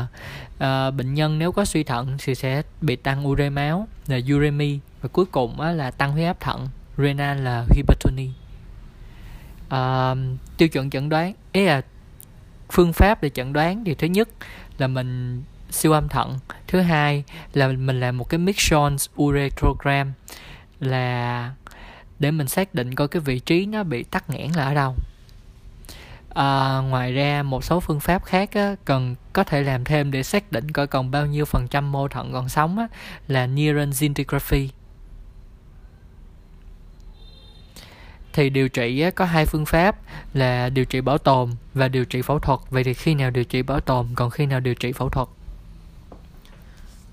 À, bệnh nhân nếu có suy thận thì sẽ bị tăng ure máu là uremi và cuối cùng á, là tăng huyết áp thận renal là hypertony à, ờ, tiêu chuẩn chẩn đoán ý là phương pháp để chẩn đoán. Thì thứ nhất là mình siêu âm thận. Thứ hai là mình làm một cái Mixon's uretrogram là để mình xác định coi cái vị trí nó bị tắc nghẽn là ở đâu. À, ngoài ra một số phương pháp khác á, cần có thể làm thêm để xác định coi còn bao nhiêu phần trăm mô thận còn sống á, là neuron scintigraphy. Thì điều trị có hai phương pháp là điều trị bảo tồn và điều trị phẫu thuật. Vậy thì khi nào điều trị bảo tồn còn khi nào điều trị phẫu thuật?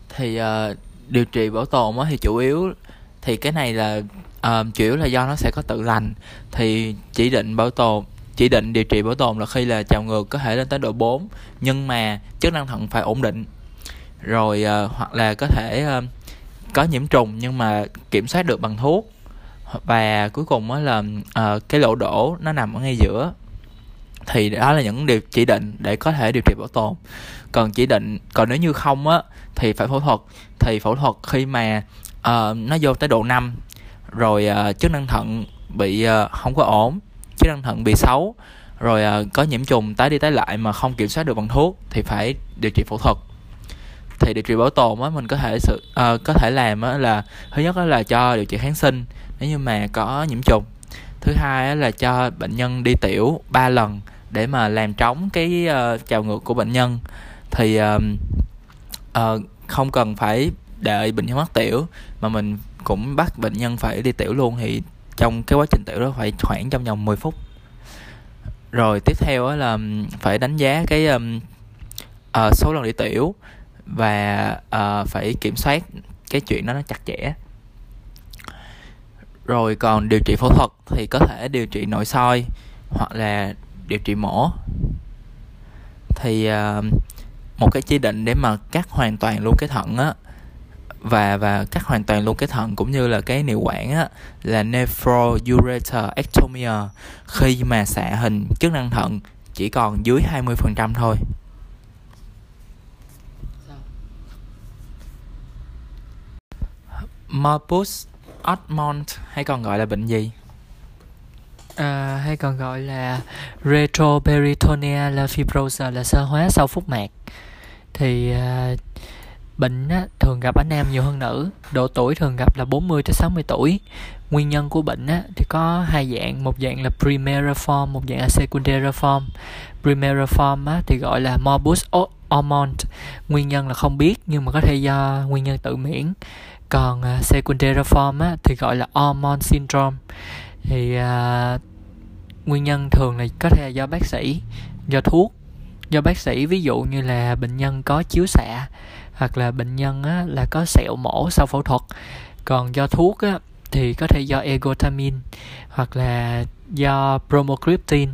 Thì uh, điều trị bảo tồn thì chủ yếu thì cái này là uh, chủ yếu là do nó sẽ có tự lành. Thì chỉ định bảo tồn chỉ định điều trị bảo tồn là khi là trào ngược có thể lên tới độ 4 nhưng mà chức năng thận phải ổn định. Rồi uh, hoặc là có thể uh, có nhiễm trùng nhưng mà kiểm soát được bằng thuốc và cuối cùng là uh, cái lỗ đổ nó nằm ở ngay giữa. Thì đó là những điều chỉ định để có thể điều trị bảo tồn. Còn chỉ định còn nếu như không á thì phải phẫu thuật. Thì phẫu thuật khi mà uh, nó vô tới độ 5 rồi uh, chức năng thận bị uh, không có ổn chức năng thận bị xấu rồi uh, có nhiễm trùng tái đi tái lại mà không kiểm soát được bằng thuốc thì phải điều trị phẫu thuật. Thì điều trị bảo tồn á mình có thể sự uh, có thể làm á là thứ nhất là cho điều trị kháng sinh nếu như mà có nhiễm trùng. Thứ hai là cho bệnh nhân đi tiểu 3 lần để mà làm trống cái uh, trào ngược của bệnh nhân. Thì uh, uh, không cần phải đợi bệnh nhân mắc tiểu mà mình cũng bắt bệnh nhân phải đi tiểu luôn. Thì trong cái quá trình tiểu đó phải khoảng trong vòng 10 phút. Rồi tiếp theo là phải đánh giá cái um, uh, số lần đi tiểu và uh, phải kiểm soát cái chuyện đó nó chặt chẽ rồi còn điều trị phẫu thuật thì có thể điều trị nội soi hoặc là điều trị mổ. Thì uh, một cái chỉ định để mà cắt hoàn toàn luôn cái thận á và và cắt hoàn toàn luôn cái thận cũng như là cái niệu quản á là nephroureterectomia khi mà xạ hình chức năng thận chỉ còn dưới 20% thôi. Morbus Odmont hay còn gọi là bệnh gì? À, hay còn gọi là retroperitoneal fibrosis là sơ hóa sau phúc mạc. Thì à, bệnh á, thường gặp ở nam nhiều hơn nữ. Độ tuổi thường gặp là 40 tới 60 tuổi. Nguyên nhân của bệnh á, thì có hai dạng. Một dạng là primary form một dạng là secondary form. Primary form á, thì gọi là morbus Ormond nguyên nhân là không biết nhưng mà có thể do nguyên nhân tự miễn còn uh, secondary form á, thì gọi là Ormond syndrome. Thì uh, nguyên nhân thường là có thể là do bác sĩ do thuốc do bác sĩ ví dụ như là bệnh nhân có chiếu xạ hoặc là bệnh nhân á, là có sẹo mổ sau phẫu thuật. Còn do thuốc á, thì có thể do ergotamine hoặc là do bromocriptine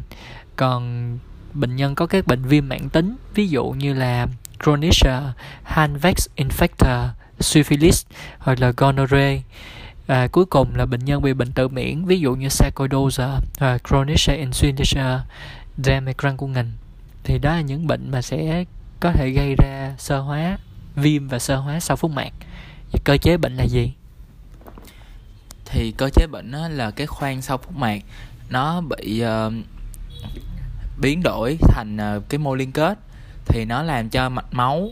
còn bệnh nhân có các bệnh viêm mãn tính ví dụ như là chronic Hanvex infector syphilis hoặc là gonorrhea. À, cuối cùng là bệnh nhân bị bệnh tự miễn ví dụ như sarcoidosis à, hoặc chronic insulination damage của ngành thì đó là những bệnh mà sẽ có thể gây ra sơ hóa viêm và sơ hóa sau phúc mạc. Và cơ chế bệnh là gì? Thì cơ chế bệnh là cái khoang sau phúc mạc nó bị uh, biến đổi thành uh, cái mô liên kết. Thì nó làm cho mạch máu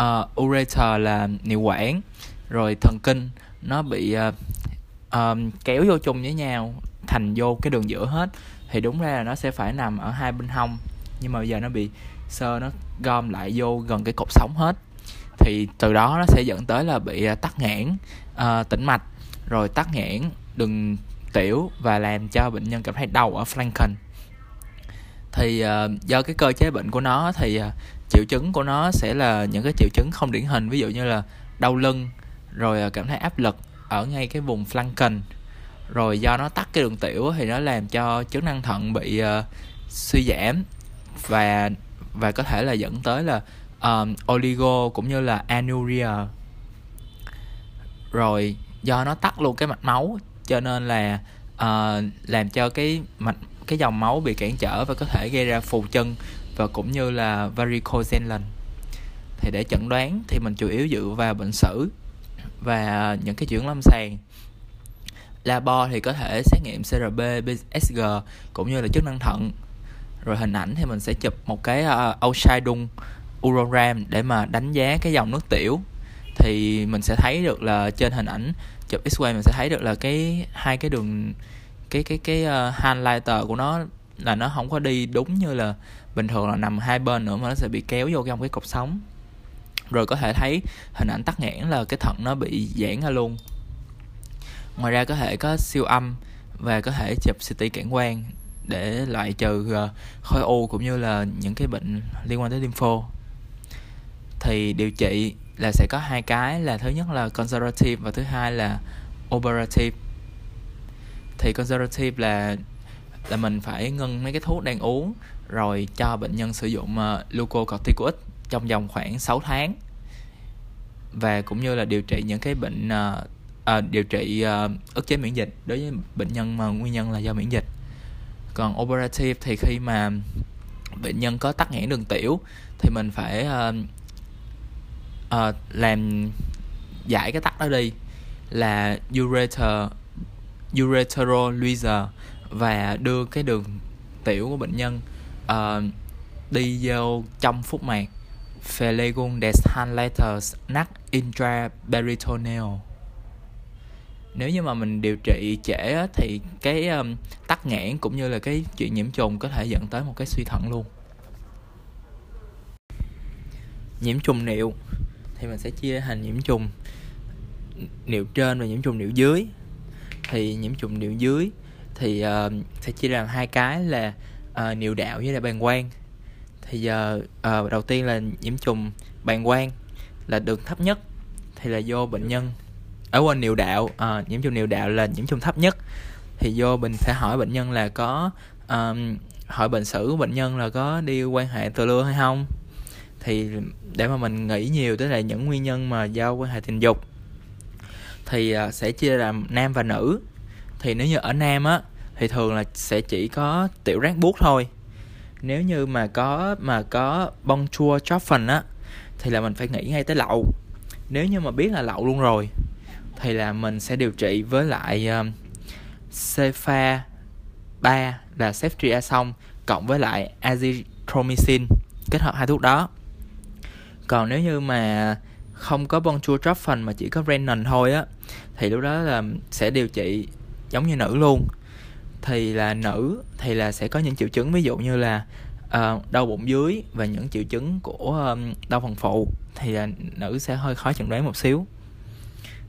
uh, ureter là niệu quản rồi thần kinh nó bị uh, um, kéo vô chung với nhau thành vô cái đường giữa hết. Thì đúng ra là nó sẽ phải nằm ở hai bên hông nhưng mà bây giờ nó bị sơ nó gom lại vô gần cái cột sống hết. Thì từ đó nó sẽ dẫn tới là bị tắc nghẽn uh, tĩnh mạch. Rồi tắc nghẽn đường tiểu và làm cho bệnh nhân cảm thấy đau ở flanken thì uh, do cái cơ chế bệnh của nó thì uh, triệu chứng của nó sẽ là những cái triệu chứng không điển hình ví dụ như là đau lưng rồi à, cảm thấy áp lực ở ngay cái vùng flanken. Rồi do nó tắt cái đường tiểu thì nó làm cho chức năng thận bị uh, suy giảm và và có thể là dẫn tới là um, oligo cũng như là anuria. Rồi do nó tắt luôn cái mạch máu cho nên là uh, làm cho cái mạch cái dòng máu bị cản trở và có thể gây ra phù chân và cũng như là varicose vein thì để chẩn đoán thì mình chủ yếu dựa vào bệnh sử và những cái chuyển lâm sàng. Labo thì có thể xét nghiệm CRP, BSG cũng như là chức năng thận. Rồi hình ảnh thì mình sẽ chụp một cái uh, urogram để mà đánh giá cái dòng nước tiểu. Thì mình sẽ thấy được là trên hình ảnh chụp x-quang mình sẽ thấy được là cái hai cái đường cái cái cái uh, highlighter của nó là nó không có đi đúng như là bình thường là nằm hai bên nữa mà nó sẽ bị kéo vô trong cái cột sống. Rồi có thể thấy hình ảnh tắc nghẽn là cái thận nó bị giãn ra luôn. Ngoài ra có thể có siêu âm và có thể chụp CT cản quang để loại trừ ờ, khối u cũng như là những cái bệnh liên quan tới lympho. Thì điều trị là sẽ có hai cái là thứ nhất là conservative và thứ hai là operative. Thì conservative là là mình phải ngưng mấy cái thuốc đang uống rồi cho bệnh nhân sử dụng ờ, uh, glucocorticoid trong vòng khoảng 6 tháng. Và cũng như là điều trị những cái bệnh uh, uh, điều trị uh, ức chế miễn dịch đối với bệnh nhân mà nguyên nhân là do miễn dịch. Còn operative thì khi mà bệnh nhân có tắc nghẽn đường tiểu thì mình phải uh, uh, làm giải cái tắc đó đi là ureter ureterolyzer và đưa cái đường tiểu của bệnh nhân uh, đi vô trong phúc mạc Phlegon deshalators nắc intraperitoneal nếu như mà mình điều trị trễ thì cái um, tắc nghẽn cũng như là cái chuyện nhiễm trùng có thể dẫn tới một cái suy thận luôn. Nhiễm trùng niệu thì mình sẽ chia thành nhiễm trùng niệu trên và nhiễm trùng niệu dưới. Thì nhiễm trùng niệu dưới thì uh, sẽ chia làm hai cái là uh, niệu đạo với lại bàng quang. Thì giờ uh, đầu tiên là nhiễm trùng bàng quang là đường thấp nhất thì là do bệnh nhân. Ở quên niệu đạo uh, nhiễm trùng niệu đạo là nhiễm trùng thấp nhất. Thì vô mình sẽ hỏi bệnh nhân là có um, hỏi bệnh sử của bệnh nhân là có đi quan hệ từ lưa hay không. Thì để mà mình nghĩ nhiều tới là những nguyên nhân mà do quan hệ tình dục. Thì uh, sẽ chia làm nam và nữ. Thì nếu như ở nam á thì thường là sẽ chỉ có tiểu rác buốt thôi. Nếu như mà có mà có bông chua chóp phần á thì là mình phải nghĩ ngay tới lậu. Nếu như mà biết là lậu luôn rồi thì là mình sẽ điều trị với lại um, cefa 3 là ceftriaxone cộng với lại azithromycin kết hợp hai thuốc đó. Còn nếu như mà không có chua drop phần mà chỉ có renin thôi á thì lúc đó là sẽ điều trị giống như nữ luôn thì là nữ thì là sẽ có những triệu chứng. Ví dụ như là uh, đau bụng dưới và những triệu chứng của um, đau phần phụ thì là nữ sẽ hơi khó chẩn đoán một xíu.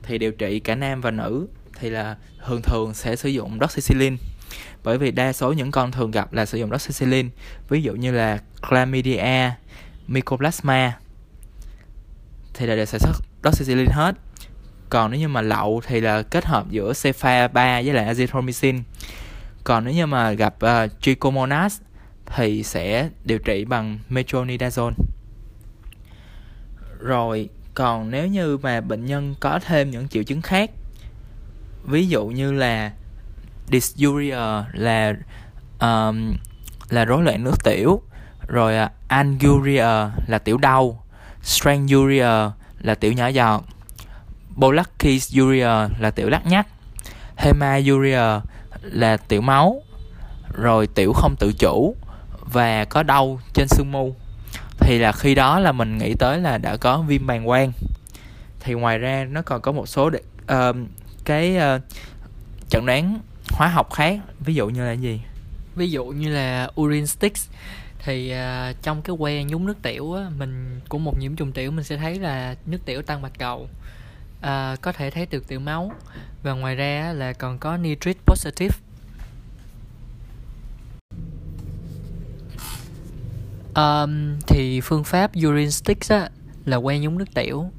Thì điều trị cả nam và nữ thì là thường thường sẽ sử dụng doxycycline bởi vì đa số những con thường gặp là sử dụng doxycycline. Ví dụ như là chlamydia mycoplasma thì là đều sẽ xuất doxycycline hết. Còn nếu như mà lậu thì là kết hợp giữa cefa 3 với lại azithromycin còn nếu như mà gặp uh, trichomonas thì sẽ điều trị bằng metronidazole. Rồi còn nếu như mà bệnh nhân có thêm những triệu chứng khác ví dụ như là dysuria là um, là rối loạn nước tiểu rồi uh, anguria là tiểu đau stranguria là tiểu nhỏ giọt Polakisuria là tiểu lắc nhắc Hematuria là tiểu máu rồi tiểu không tự chủ và có đau trên xương mu thì là khi đó là mình nghĩ tới là đã có viêm bàng quang. Thì ngoài ra nó còn có một số để, uh, cái uh, chẩn đoán hóa học khác ví dụ như là gì? Ví dụ như là urine sticks. Thì uh, trong cái que nhúng nước tiểu á, mình của một nhiễm trùng tiểu mình sẽ thấy là nước tiểu tăng bạch cầu à, có thể thấy được tiểu máu. Và ngoài ra là còn có nitrit positive. Um, thì phương pháp urine sticks á, là que nhúng nước tiểu.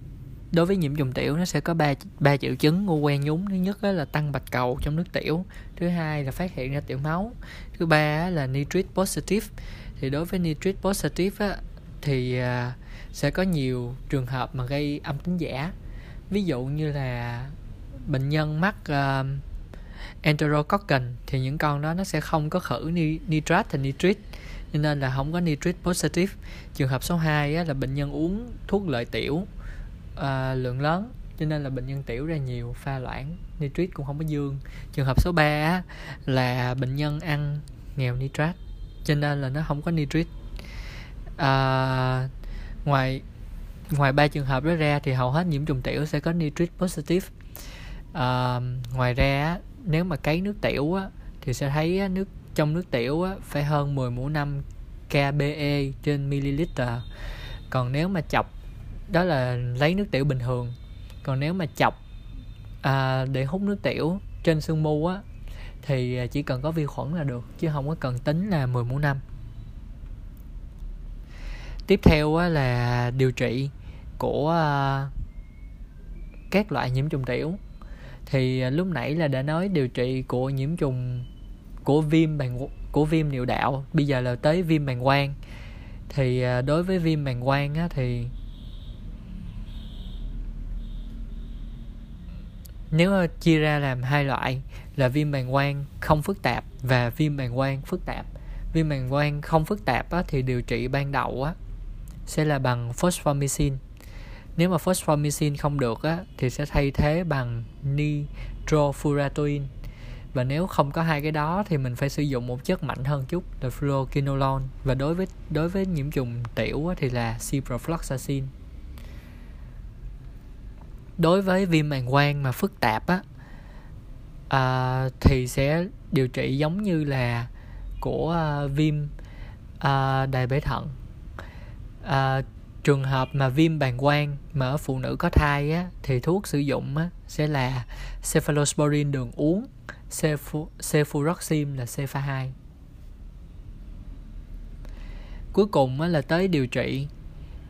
Đối với nhiễm trùng tiểu nó sẽ có ba ba triệu chứng. Của quen nhúng thứ nhất là tăng bạch cầu trong nước tiểu. Thứ hai là phát hiện ra tiểu máu. Thứ ba là nitrit positive. Thì đối với nitrit positive á, thì à, sẽ có nhiều trường hợp mà gây âm tính giả ví dụ như là bệnh nhân mắc uh, enterococcus thì những con đó nó sẽ không có khử nitrat thành nitrit nên là không có nitrit positive. Trường hợp số 2 á, là bệnh nhân uống thuốc lợi tiểu à, lượng lớn cho nên là bệnh nhân tiểu ra nhiều pha loãng nitrit cũng không có dương. Trường hợp số 3 là bệnh nhân ăn nghèo nitrat cho nên là nó không có nitrit. À, ngoài ngoài ba trường hợp đó ra thì hầu hết nhiễm trùng tiểu sẽ có nitrit positive. À, ngoài ra nếu mà cấy nước tiểu á, thì sẽ thấy nước trong nước tiểu á, phải hơn 10 mũ 5 kBe trên ml còn nếu mà chọc đó là lấy nước tiểu bình thường. Còn nếu mà chọc à, để hút nước tiểu trên xương mu á thì à, chỉ cần có vi khuẩn là được chứ không có cần tính là 10 mũ 5 tiếp theo á, là điều trị của à, các loại nhiễm trùng tiểu. Thì à, lúc nãy là đã nói điều trị của nhiễm trùng của viêm bàng của viêm niệu đạo bây giờ là tới viêm bàng quang. Thì à, đối với viêm bàng quang á, thì nếu chia ra làm hai loại là viêm bàng quang không phức tạp và viêm bàng quang phức tạp. Viêm bàng quang không phức tạp á, thì điều trị ban đầu á sẽ là bằng phosphomycin nếu mà phosphomycin không được á thì sẽ thay thế bằng nitrofuratoin. Và nếu không có hai cái đó thì mình phải sử dụng một chất mạnh hơn chút là fluoroquinolone. Và đối với đối với nhiễm trùng tiểu á, thì là ciprofloxacin. Đối với viêm màng quang mà phức tạp á à, thì sẽ điều trị giống như là của uh, viêm uh, đại bể thận. Uh, trường hợp mà viêm bàng quang mà ở phụ nữ có thai á, thì thuốc sử dụng á, sẽ là cephalosporin đường uống cefuroxim là cefa 2 cuối cùng á, là tới điều trị.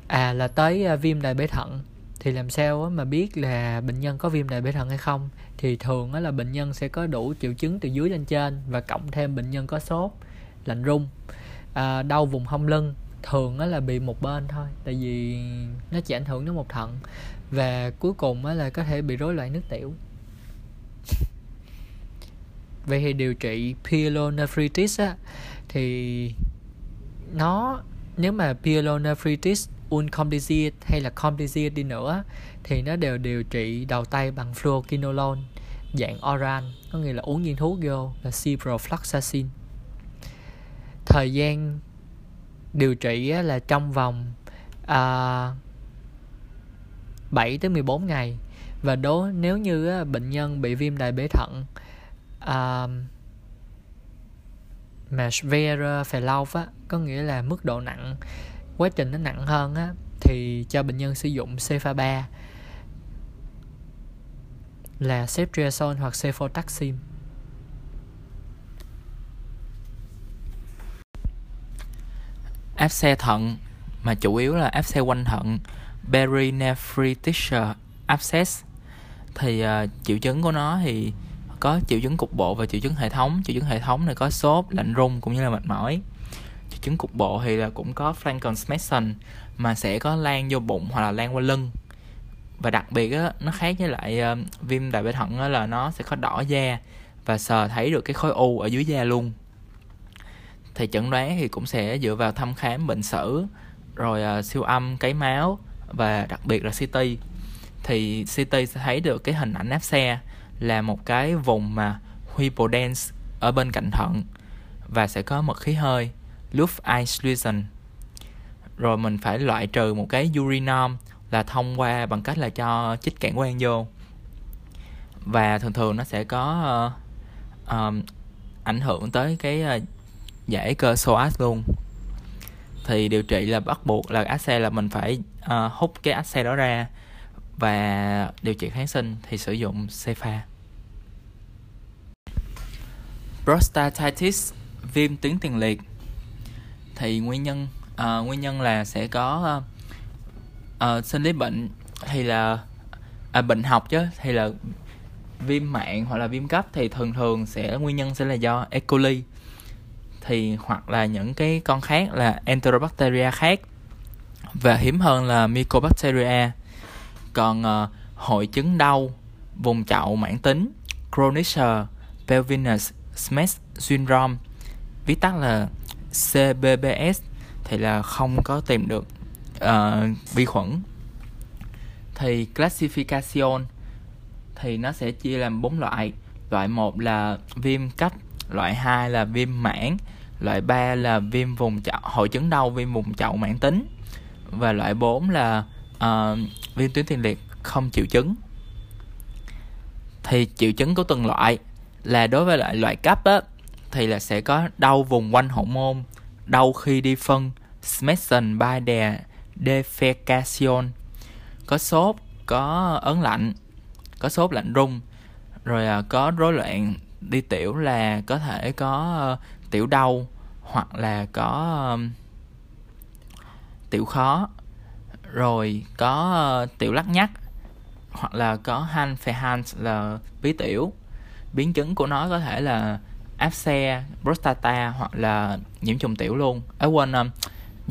À là tới uh, viêm đại bể thận. Thì làm sao á mà biết là bệnh nhân có viêm đại bể thận hay không? Thì thường á là bệnh nhân sẽ có đủ triệu chứng từ dưới lên trên và cộng thêm bệnh nhân có sốt lạnh run à, đau vùng hông lưng thường là bị một bên thôi, tại vì nó chỉ ảnh hưởng đến một thận. Và cuối cùng là có thể bị rối loạn nước tiểu. Vậy thì điều trị pyelonephritis á, thì nó, nếu mà pyelonephritis uncomplicated hay là complicated đi nữa thì nó đều điều trị đầu tay bằng fluoroquinolone dạng oral, có nghĩa là uống viên thuốc vô là ciprofloxacin. Thời gian điều trị là trong vòng à, 7 tới 14 ngày. Và đố nếu như bệnh nhân bị viêm đại bể thận à, mà severe phải lâu á có nghĩa là mức độ nặng quá trình nó nặng hơn á thì cho bệnh nhân sử dụng cefa 3 là ceftriaxone hoặc cefotaxime áp xe thận mà chủ yếu là áp xe quanh thận perinephritis abscess. Thì uh, triệu chứng của nó thì có triệu chứng cục bộ và triệu chứng hệ thống. Triệu chứng hệ thống này có sốt lạnh rung cũng như là mệt mỏi. Triệu chứng cục bộ thì là cũng có Frankenstein mà sẽ có lan vô bụng hoặc là lan qua lưng. Và đặc biệt á nó khác với lại uh, viêm đại bể thận á là nó sẽ có đỏ da và sờ thấy được cái khối u ở dưới da luôn thì chẩn đoán thì cũng sẽ dựa vào thăm khám bệnh sử rồi uh, siêu âm cấy máu và đặc biệt là CT thì CT sẽ thấy được cái hình ảnh áp xe là một cái vùng mà hypodense ở bên cạnh thận và sẽ có mật khí hơi Lufteinschließen rồi mình phải loại trừ một cái urinom là thông qua bằng cách là cho chích cản quang vô. Và thường thường nó sẽ có uh, um, ảnh hưởng tới cái uh, giải cơ psoas luôn. Thì điều trị là bắt buộc là áp xe là mình phải uh, hút cái áp xe đó ra và điều trị kháng sinh thì sử dụng cefa prostatitis viêm tuyến tiền liệt. Thì nguyên nhân uh, nguyên nhân là sẽ có uh, uh, sinh lý bệnh hay là à, bệnh học chứ thì là viêm mạng hoặc là viêm cấp thì thường thường sẽ nguyên nhân sẽ là do E. coli thì hoặc là những cái con khác là Enterobacteria khác. Và hiếm hơn là Mycobacteria. Còn uh, hội chứng đau vùng chậu mãn tính chronic pelvinus Smith syndrome viết tắt là CBBS thì là không có tìm được uh, vi khuẩn. Thì classification thì nó sẽ chia làm bốn loại. Loại một là viêm cách loại 2 là viêm mãn loại 3 là viêm vùng chậu hội chứng đau viêm vùng chậu mãn tính. Và loại 4 là uh, viêm tuyến tiền liệt không triệu chứng. Thì triệu chứng của từng loại là đối với loại loại cấp á thì là sẽ có đau vùng quanh hậu môn đau khi đi phân smesson by the defecation. Có sốt có ớn lạnh có sốt lạnh rung rồi có rối loạn đi tiểu là có thể có ờ, tiểu đau hoặc là có um, tiểu khó rồi có uh, tiểu lắc nhắc hoặc là có han Hans là bí tiểu. Biến chứng của nó có thể là áp xe prostata hoặc là nhiễm trùng tiểu luôn. Ở quên um,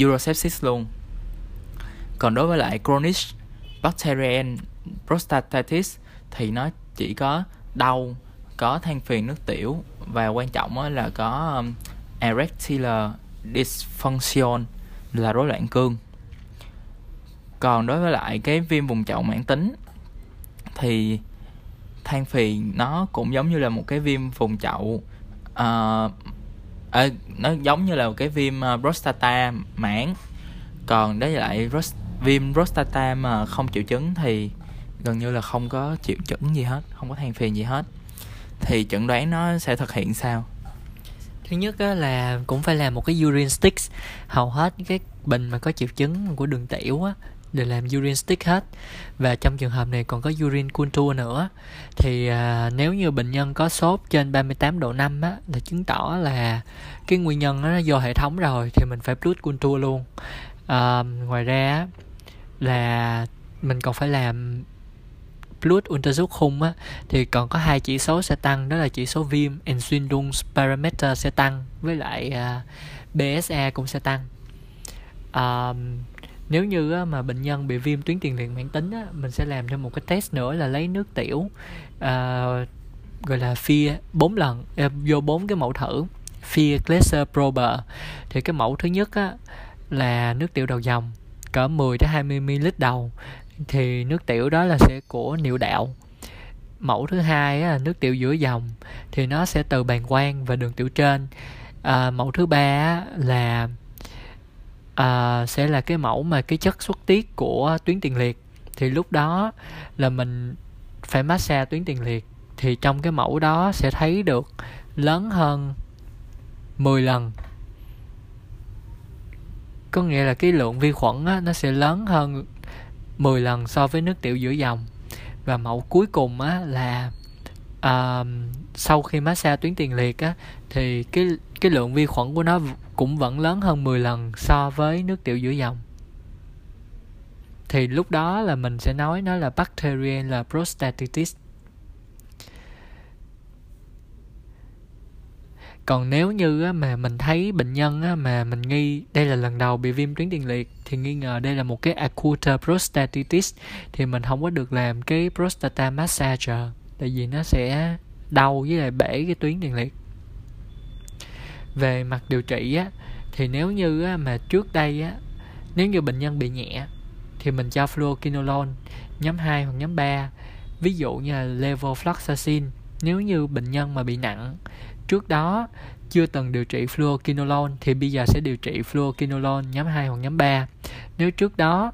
urosepsis luôn. Còn đối với lại chronic bacterial prostatitis thì nó chỉ có đau có than phiền nước tiểu và quan trọng là có um, erectile dysfunction là rối loạn cương còn đối với lại cái viêm vùng chậu mãn tính thì than phiền nó cũng giống như là một cái viêm vùng chậu uh, à, nó giống như là một cái viêm uh, prostata mãn. Còn đối với lại rost, viêm prostata mà không triệu chứng thì gần như là không có triệu chứng gì hết không có than phiền gì hết. Thì chẩn đoán nó sẽ thực hiện sao? Thứ nhất á, là cũng phải làm một cái urine stick hầu hết cái bệnh mà có triệu chứng của đường tiểu á đều làm urine stick hết. Và trong trường hợp này còn có urine culture nữa. Thì à, nếu như bệnh nhân có sốt trên 38 độ 5 á là chứng tỏ là cái nguyên nhân nó do hệ thống rồi thì mình phải blood culture luôn. À, ngoài ra là mình còn phải làm blood ultrasound khung á thì còn có hai chỉ số sẽ tăng đó là chỉ số viêm Ensuindung parameter sẽ tăng với lại à, uh, BSA cũng sẽ tăng. Uh, nếu như á, mà bệnh nhân bị viêm tuyến tiền liệt mãn tính á, mình sẽ làm thêm một cái test nữa là lấy nước tiểu uh, gọi là phia bốn lần uh, vô bốn cái mẫu thử phia Glaser prober thì cái mẫu thứ nhất á, là nước tiểu đầu dòng cỡ 10 đến 20 ml đầu thì nước tiểu đó là sẽ của niệu đạo. Mẫu thứ hai là nước tiểu giữa dòng thì nó sẽ từ bàng quang và đường tiểu trên. À, mẫu thứ ba là à, sẽ là cái mẫu mà cái chất xuất tiết của tuyến tiền liệt. Thì lúc đó là mình phải massage tuyến tiền liệt thì trong cái mẫu đó sẽ thấy được lớn hơn 10 lần. Có nghĩa là cái lượng vi khuẩn á, nó sẽ lớn hơn 10 lần so với nước tiểu giữa dòng. Và mẫu cuối cùng á, là uh, sau khi massage tuyến tiền liệt á, thì cái cái lượng vi khuẩn của nó cũng vẫn lớn hơn 10 lần so với nước tiểu giữa dòng. Thì lúc đó là mình sẽ nói nó là bacterial là prostatitis. Còn nếu như mà mình thấy bệnh nhân mà mình nghi đây là lần đầu bị viêm tuyến tiền liệt thì nghi ngờ đây là một cái acute prostatitis thì mình không có được làm cái prostata massage à, tại vì nó sẽ đau với lại bể cái tuyến tiền liệt. Về mặt điều trị á thì nếu như á, mà trước đây á nếu như bệnh nhân bị nhẹ thì mình cho fluoroquinolone nhóm 2 hoặc nhóm 3 ví dụ như là levofloxacin. Nếu như bệnh nhân mà bị nặng trước đó, chưa từng điều trị fluoroquinolone thì bây giờ sẽ điều trị fluoroquinolone nhóm 2 hoặc nhóm 3 nếu trước đó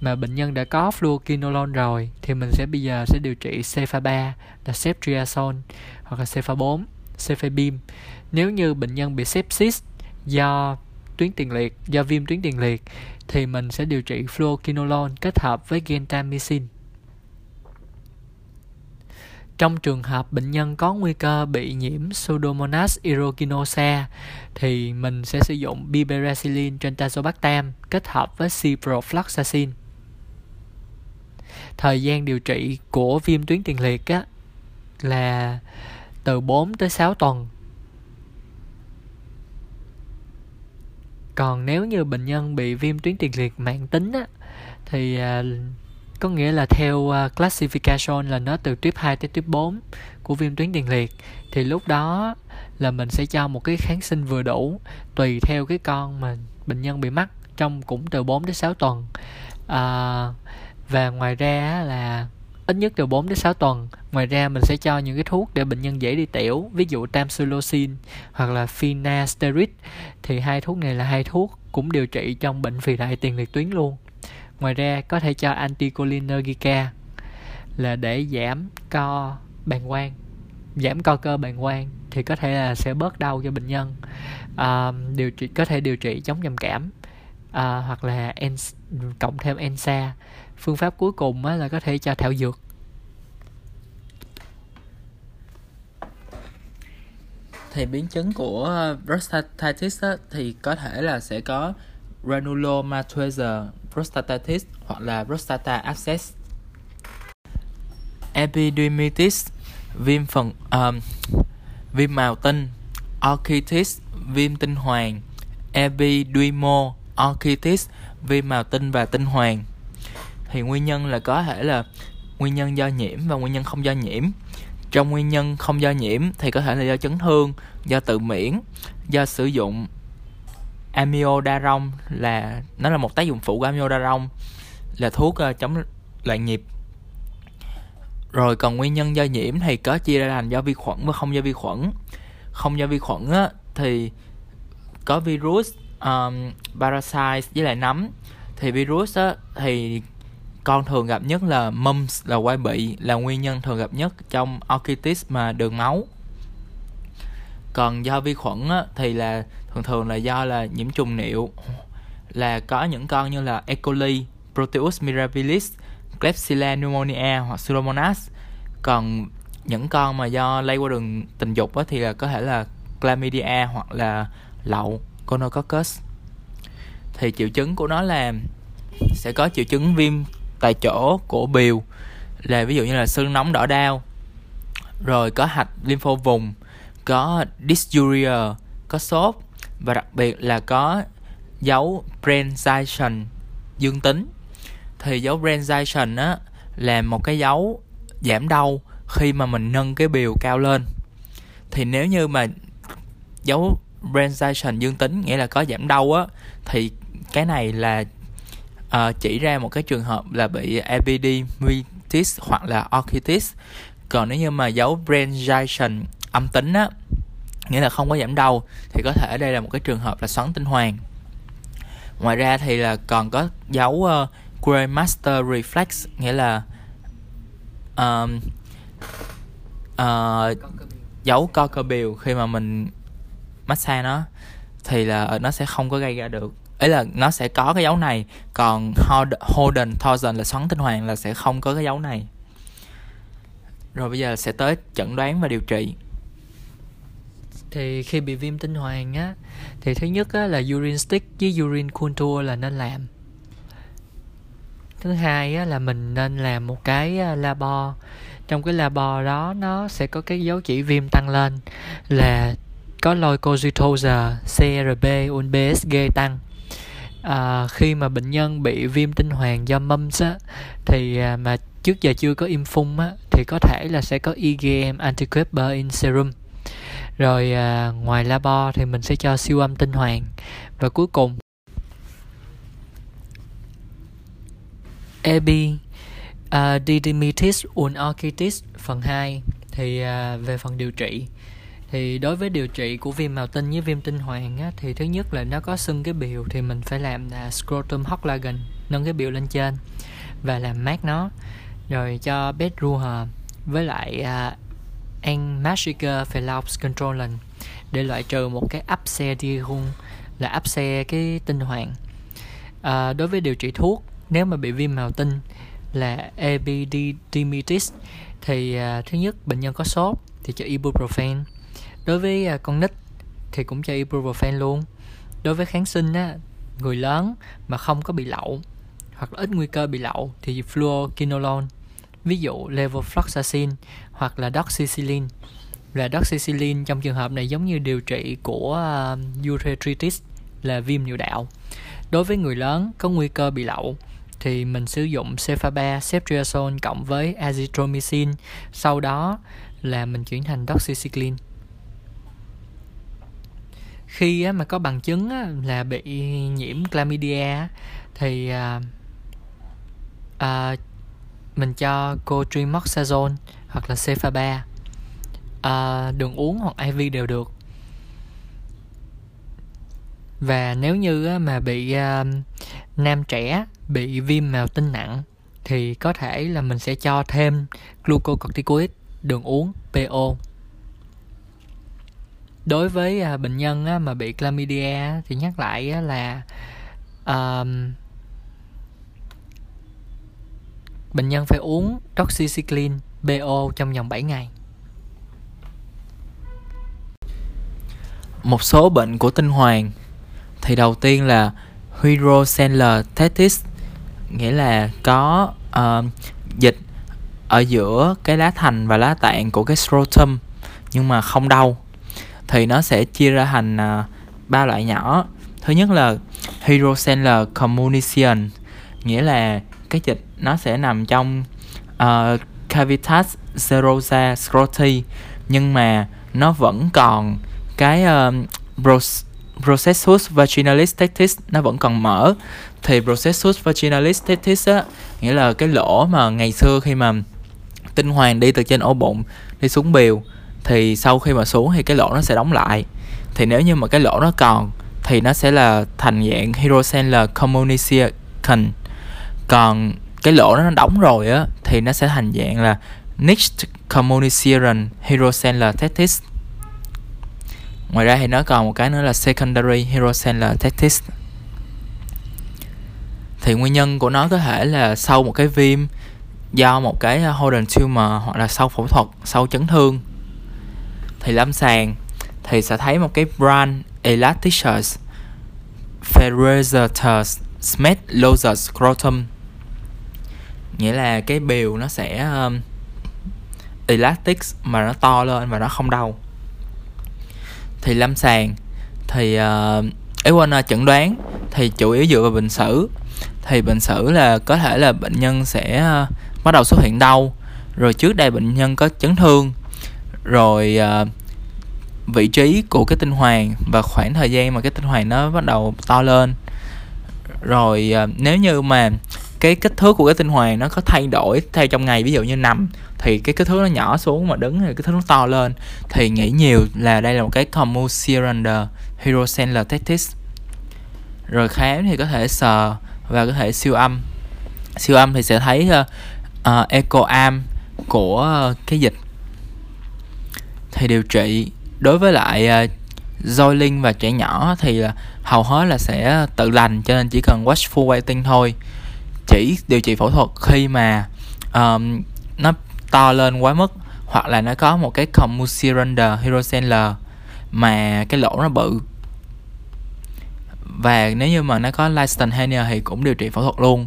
mà bệnh nhân đã có fluoroquinolone rồi, thì mình sẽ bây giờ sẽ điều trị cefa 3 là ceftriaxone, hoặc là cefa 4 cefepime nếu như bệnh nhân bị sepsis do tuyến tiền liệt, do viêm tuyến tiền liệt, thì mình sẽ điều trị fluoroquinolone kết hợp với gentamicin trong trường hợp bệnh nhân có nguy cơ bị nhiễm Pseudomonas aeruginosa thì mình sẽ sử dụng biberacillin trên tazobactam kết hợp với ciprofloxacin. Thời gian điều trị của viêm tuyến tiền liệt á, là từ 4 tới 6 tuần còn nếu như bệnh nhân bị viêm tuyến tiền liệt mạng tính á, thì à, có nghĩa là theo uh, classification là nó từ tuyếp 2 tới tuyếp 4 của viêm tuyến tiền liệt thì lúc đó là mình sẽ cho một cái kháng sinh vừa đủ tùy theo cái con mà bệnh nhân bị mắc trong cũng từ 4 đến 6 tuần à, và ngoài ra là ít nhất từ 4 đến 6 tuần. Ngoài ra mình sẽ cho những cái thuốc để bệnh nhân dễ đi tiểu, ví dụ tamsulosin hoặc là finasteride thì hai thuốc này là hai thuốc cũng điều trị trong bệnh phì đại tiền liệt tuyến luôn. Ngoài ra có thể cho anticholinergica là để giảm co bàng quang, giảm co cơ bàng quang thì có thể là sẽ bớt đau cho bệnh nhân. À, điều trị có thể điều trị chống trầm cảm à, hoặc là en cộng thêm ensa phương pháp cuối cùng á, là có thể cho thảo dược. Thì biến chứng của prostatitis á, thì có thể là sẽ có granulomatosis prostatitis hoặc là prostata abscess epidermitis viêm phần um, viêm màu tinh. Orchitis viêm tinh hoàng. Epiduimo, orchitis viêm màu tinh và tinh hoàng. Thì nguyên nhân là có thể là nguyên nhân do nhiễm và nguyên nhân không do nhiễm. Trong nguyên nhân không do nhiễm thì có thể là do chấn thương do tự miễn do sử dụng amiodarone là nó là một tác dụng phụ của amiodarone là thuốc uh, chống loạn nhịp. Rồi còn nguyên nhân do nhiễm thì có chia ra thành do vi khuẩn và không do vi khuẩn. Không do vi khuẩn á, thì có virus um, parasite với lại nấm. Thì virus á, thì con thường gặp nhất là mumps là quai bị là nguyên nhân thường gặp nhất trong orchitis mà đường máu còn do vi khuẩn á, thì là thường thường là do là nhiễm trùng niệu. Là có những con như là E. coli, Proteus mirabilis, Klebsiella pneumonia hoặc Pseudomonas. Còn những con mà do lây qua đường tình dục á, thì là có thể là chlamydia hoặc là lậu gonococcus. Thì triệu chứng của nó là sẽ có triệu chứng viêm tại chỗ của biểu là ví dụ như là sưng nóng đỏ đau rồi có hạch lympho vùng có dysuria có sốt và đặc biệt là có dấu Brenzation dương tính. Thì dấu Brenzation á là một cái dấu giảm đau khi mà mình nâng cái biểu cao lên. Thì nếu như mà dấu Brenzation dương tính nghĩa là có giảm đau á thì cái này là uh, chỉ ra một cái trường hợp là bị epididymitis hoặc là orchitis còn nếu như mà dấu Brenzation âm tính á nghĩa là không có giảm đau thì có thể đây là một cái trường hợp là xoắn tinh hoàn. Ngoài ra thì là còn có dấu ờ, uh, Gray Master Reflex nghĩa là um, uh, dấu co cơ biểu khi mà mình massage nó thì là nó sẽ không có gây ra được. Ấy là nó sẽ có cái dấu này còn Holden Thousand là xoắn tinh hoàn là sẽ không có cái dấu này. Rồi bây giờ sẽ tới chẩn đoán và điều trị thì khi bị viêm tinh hoàn á thì thứ nhất á, là urine stick với urine contour là nên làm. Thứ hai á, là mình nên làm một cái à, labo. Trong cái labo đó nó sẽ có cái dấu chỉ viêm tăng lên là có leukocytosis CRP unbsg tăng. À, khi mà bệnh nhân bị viêm tinh hoàn do mumps á, thì à, mà trước giờ chưa có im phun á, thì có thể là sẽ có IgM anti in serum rồi à, ngoài labo thì mình sẽ cho siêu âm tinh hoàn và cuối cùng AB uh, à, Didymitis unorchitis phần 2 thì uh, về phần điều trị. Thì đối với điều trị của viêm màu tinh với viêm tinh hoàn á, thì thứ nhất là nó có sưng cái biểu thì mình phải làm là scrotum Hocklagen nâng cái biểu lên trên và làm mát nó. Rồi cho bed với lại uh, en Magica Phyllops Controlan để loại trừ một cái áp xe diarrhea là áp xe cái tinh hoàng à, đối với điều trị thuốc nếu mà bị viêm màu tinh là epididymitis thì à, thứ nhất bệnh nhân có sốt thì cho ibuprofen. Đối với à, con nít thì cũng cho ibuprofen luôn. Đối với kháng sinh á người lớn mà không có bị lậu hoặc là ít nguy cơ bị lậu thì fluoroquinolone ví dụ levofloxacin hoặc là doxycycline. Là doxycycline trong trường hợp này giống như điều trị của uh, urethritis là viêm niệu đạo. Đối với người lớn có nguy cơ bị lậu thì mình sử dụng cephaba ceftriaxone cộng với azithromycin sau đó là mình chuyển thành doxycycline. Khi mà có bằng chứng là bị nhiễm chlamydia thì à, à, mình cho cô cotrimoxazole hoặc là cephaba à, đường uống hoặc IV đều được. Và nếu như mà bị uh, nam trẻ bị viêm màu tinh nặng thì có thể là mình sẽ cho thêm glucocorticoid đường uống PO đối với uh, bệnh nhân á, mà bị chlamydia thì nhắc lại uh, là uh, bệnh nhân phải uống doxycycline BO trong vòng 7 ngày. Một số bệnh của tinh hoàn thì đầu tiên là hydrocellular tetis nghĩa là có uh, dịch ở giữa cái lá thành và lá tạng của cái scrotum nhưng mà không đau thì nó sẽ chia ra thành uh, ba loại nhỏ thứ nhất là hydrocellular communication nghĩa là cái dịch nó sẽ nằm trong uh, cavitas serosa scroti nhưng mà nó vẫn còn cái uh, processus vaginalis tectis nó vẫn còn mở. Thì processus vaginalis tectis á nghĩa là cái lỗ mà ngày xưa khi mà tinh hoàng đi từ trên ổ bụng đi xuống bìu thì sau khi mà xuống thì cái lỗ nó sẽ đóng lại. Thì nếu như mà cái lỗ nó còn thì nó sẽ là thành dạng hydrocellular communication còn cái lỗ nó đóng rồi á, thì nó sẽ thành dạng là niched communication hydrocellular Tactics ngoài ra thì nó còn một cái nữa là secondary hydrocellular Tactics thì nguyên nhân của nó có thể là sau một cái viêm do một cái à, Holden tumor hoặc là sau phẫu thuật, sau chấn thương, thì lâm sàng, thì sẽ thấy một cái brand elasticus ferrezatus smith losers scrotum nghĩa là cái bìu nó sẽ um, elastic mà nó to lên và nó không đau. Thì lâm sàng thì uh, ấy quên uh, chẩn đoán thì chủ yếu dựa vào bệnh sử. Thì bệnh sử là có thể là bệnh nhân sẽ uh, bắt đầu xuất hiện đau. Rồi trước đây bệnh nhân có chấn thương. Rồi uh, vị trí của cái tinh hoàng và khoảng thời gian mà cái tinh hoàng nó bắt đầu to lên. Rồi uh, nếu như mà cái kích thước của cái tinh hoàn nó có thay đổi theo trong ngày. Ví dụ như nằm thì cái kích thước nó nhỏ xuống mà đứng thì kích thước nó to lên. Thì nghĩ nhiều là đây là một cái commucirander hydrocellular testis rồi khám thì có thể sờ và có thể siêu âm. Siêu âm thì sẽ thấy ờ, ờ, uh, uh, echo arm của uh, cái dịch. Thì điều trị đối với lại uh, linh và trẻ nhỏ thì là hầu hết là sẽ tự lành cho nên chỉ cần watchful waiting thôi chỉ điều trị phẫu thuật khi mà um, nó to lên quá mức hoặc là nó có một cái commucirander hydrocellular mà cái lỗ nó bự. Và nếu như mà nó có Leisten hernia thì cũng điều trị phẫu thuật luôn.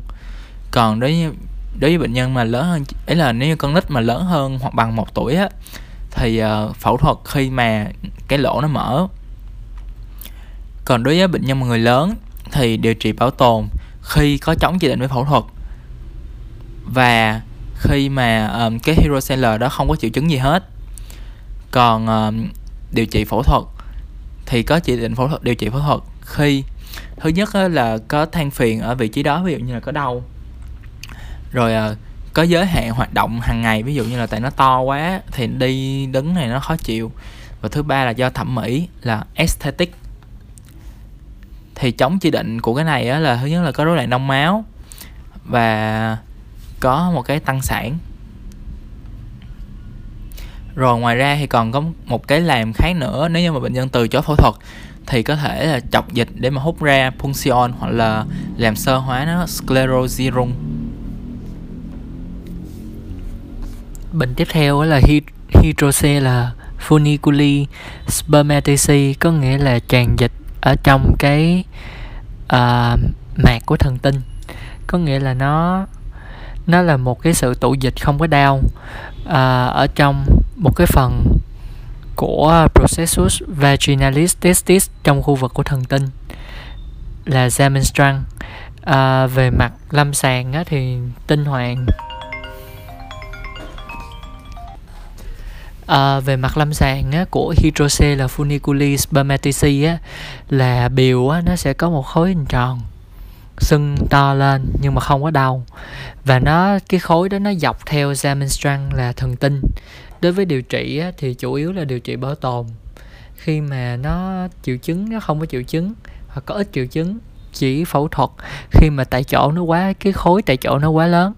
Còn đối với đối với bệnh nhân mà lớn hơn ấy là nếu như con nít mà lớn hơn hoặc bằng một tuổi á thì uh, phẫu thuật khi mà cái lỗ nó mở. Còn đối với bệnh nhân mà người lớn thì điều trị bảo tồn khi có chống chỉ định với phẫu thuật. Và khi mà um, cái hydrocellular đó không có triệu chứng gì hết còn um, điều trị phẫu thuật thì có chỉ định phẫu thuật điều trị phẫu thuật khi thứ nhất là có than phiền ở vị trí đó ví dụ như là có đau. Rồi uh, có giới hạn hoạt động hàng ngày ví dụ như là tại nó to quá thì đi đứng này nó khó chịu. Và thứ ba là do thẩm mỹ là aesthetic thì chống chỉ định của cái này á, là thứ nhất là có rối loạn đông máu và có một cái tăng sản. Rồi ngoài ra thì còn có một cái làm khác nữa nếu như mà bệnh nhân từ chối phẫu thuật thì có thể là chọc dịch để mà hút ra punction hoặc là làm sơ hóa nó scleroserum bệnh tiếp theo là hydrocele funiculi spermatici có nghĩa là tràn dịch ở trong cái uh, mạc của thần tinh. Có nghĩa là nó nó là một cái sự tụ dịch không có đau uh, ở trong một cái phần của processus vaginalis testis trong khu vực của thần tinh là Zamenstrang à, ờ, về mặt lâm sàng á, thì tinh hoàng à, về mặt lâm sàng á, của hydrocele funiculi spermatici á, là biểu á, nó sẽ có một khối hình tròn sưng to lên nhưng mà không có đau. Và nó cái khối đó nó dọc theo Zamenstrang là thần tinh. Đối với điều trị á, thì chủ yếu là điều trị bảo tồn. Khi mà nó triệu chứng nó không có triệu chứng hoặc có ít triệu chứng chỉ phẫu thuật. Khi mà tại chỗ nó quá cái khối tại chỗ nó quá lớn.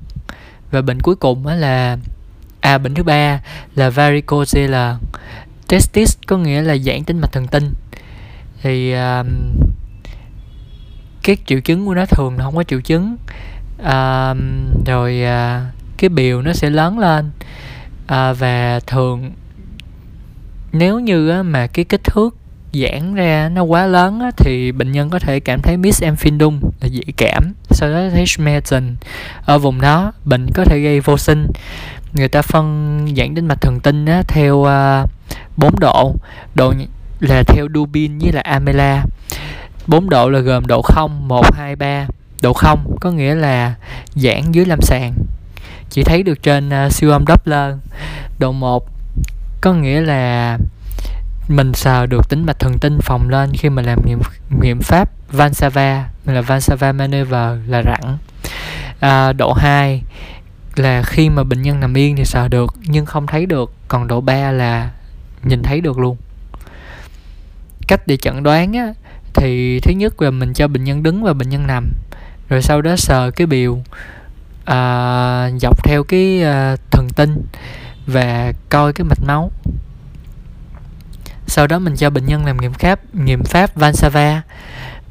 Và bệnh cuối cùng á là à bệnh thứ ba là varicocele. Testis có nghĩa là giãn tĩnh mạch thần tinh. Thì um, uh, các triệu chứng của nó thường là không có triệu chứng. Uh, rồi uh, cái biểu nó sẽ lớn lên. Uh, và thường nếu như uh, mà cái kích thước giãn ra nó quá lớn á, thì bệnh nhân có thể cảm thấy misemphindum là dị cảm. Sau đó thấy schmerzen ở vùng đó bệnh có thể gây vô sinh người ta phân dạng đến mạch thần tinh á, theo à, uh, 4 độ. Độ là theo Dubin với là Amela. 4 độ là gồm độ 0, 1, 2, 3 Độ 0 có nghĩa là giãn dưới lâm sàng. Chỉ thấy được trên uh, siêu âm Doppler. Độ 1 có nghĩa là mình sờ được tính mạch thần tinh phồng lên khi mà làm nghiệm nghiệm pháp Vansava là Vansava maneuver là rặn à, độ 2 là khi mà bệnh nhân nằm yên thì sờ được nhưng không thấy được còn độ 3 là nhìn thấy được luôn. Cách để chẩn đoán á, thì thứ nhất là mình cho bệnh nhân đứng và bệnh nhân nằm rồi sau đó sờ cái biểu à, dọc theo cái à, thần tinh và coi cái mạch máu. Sau đó mình cho bệnh nhân làm nghiệm pháp nghiệm pháp Vansava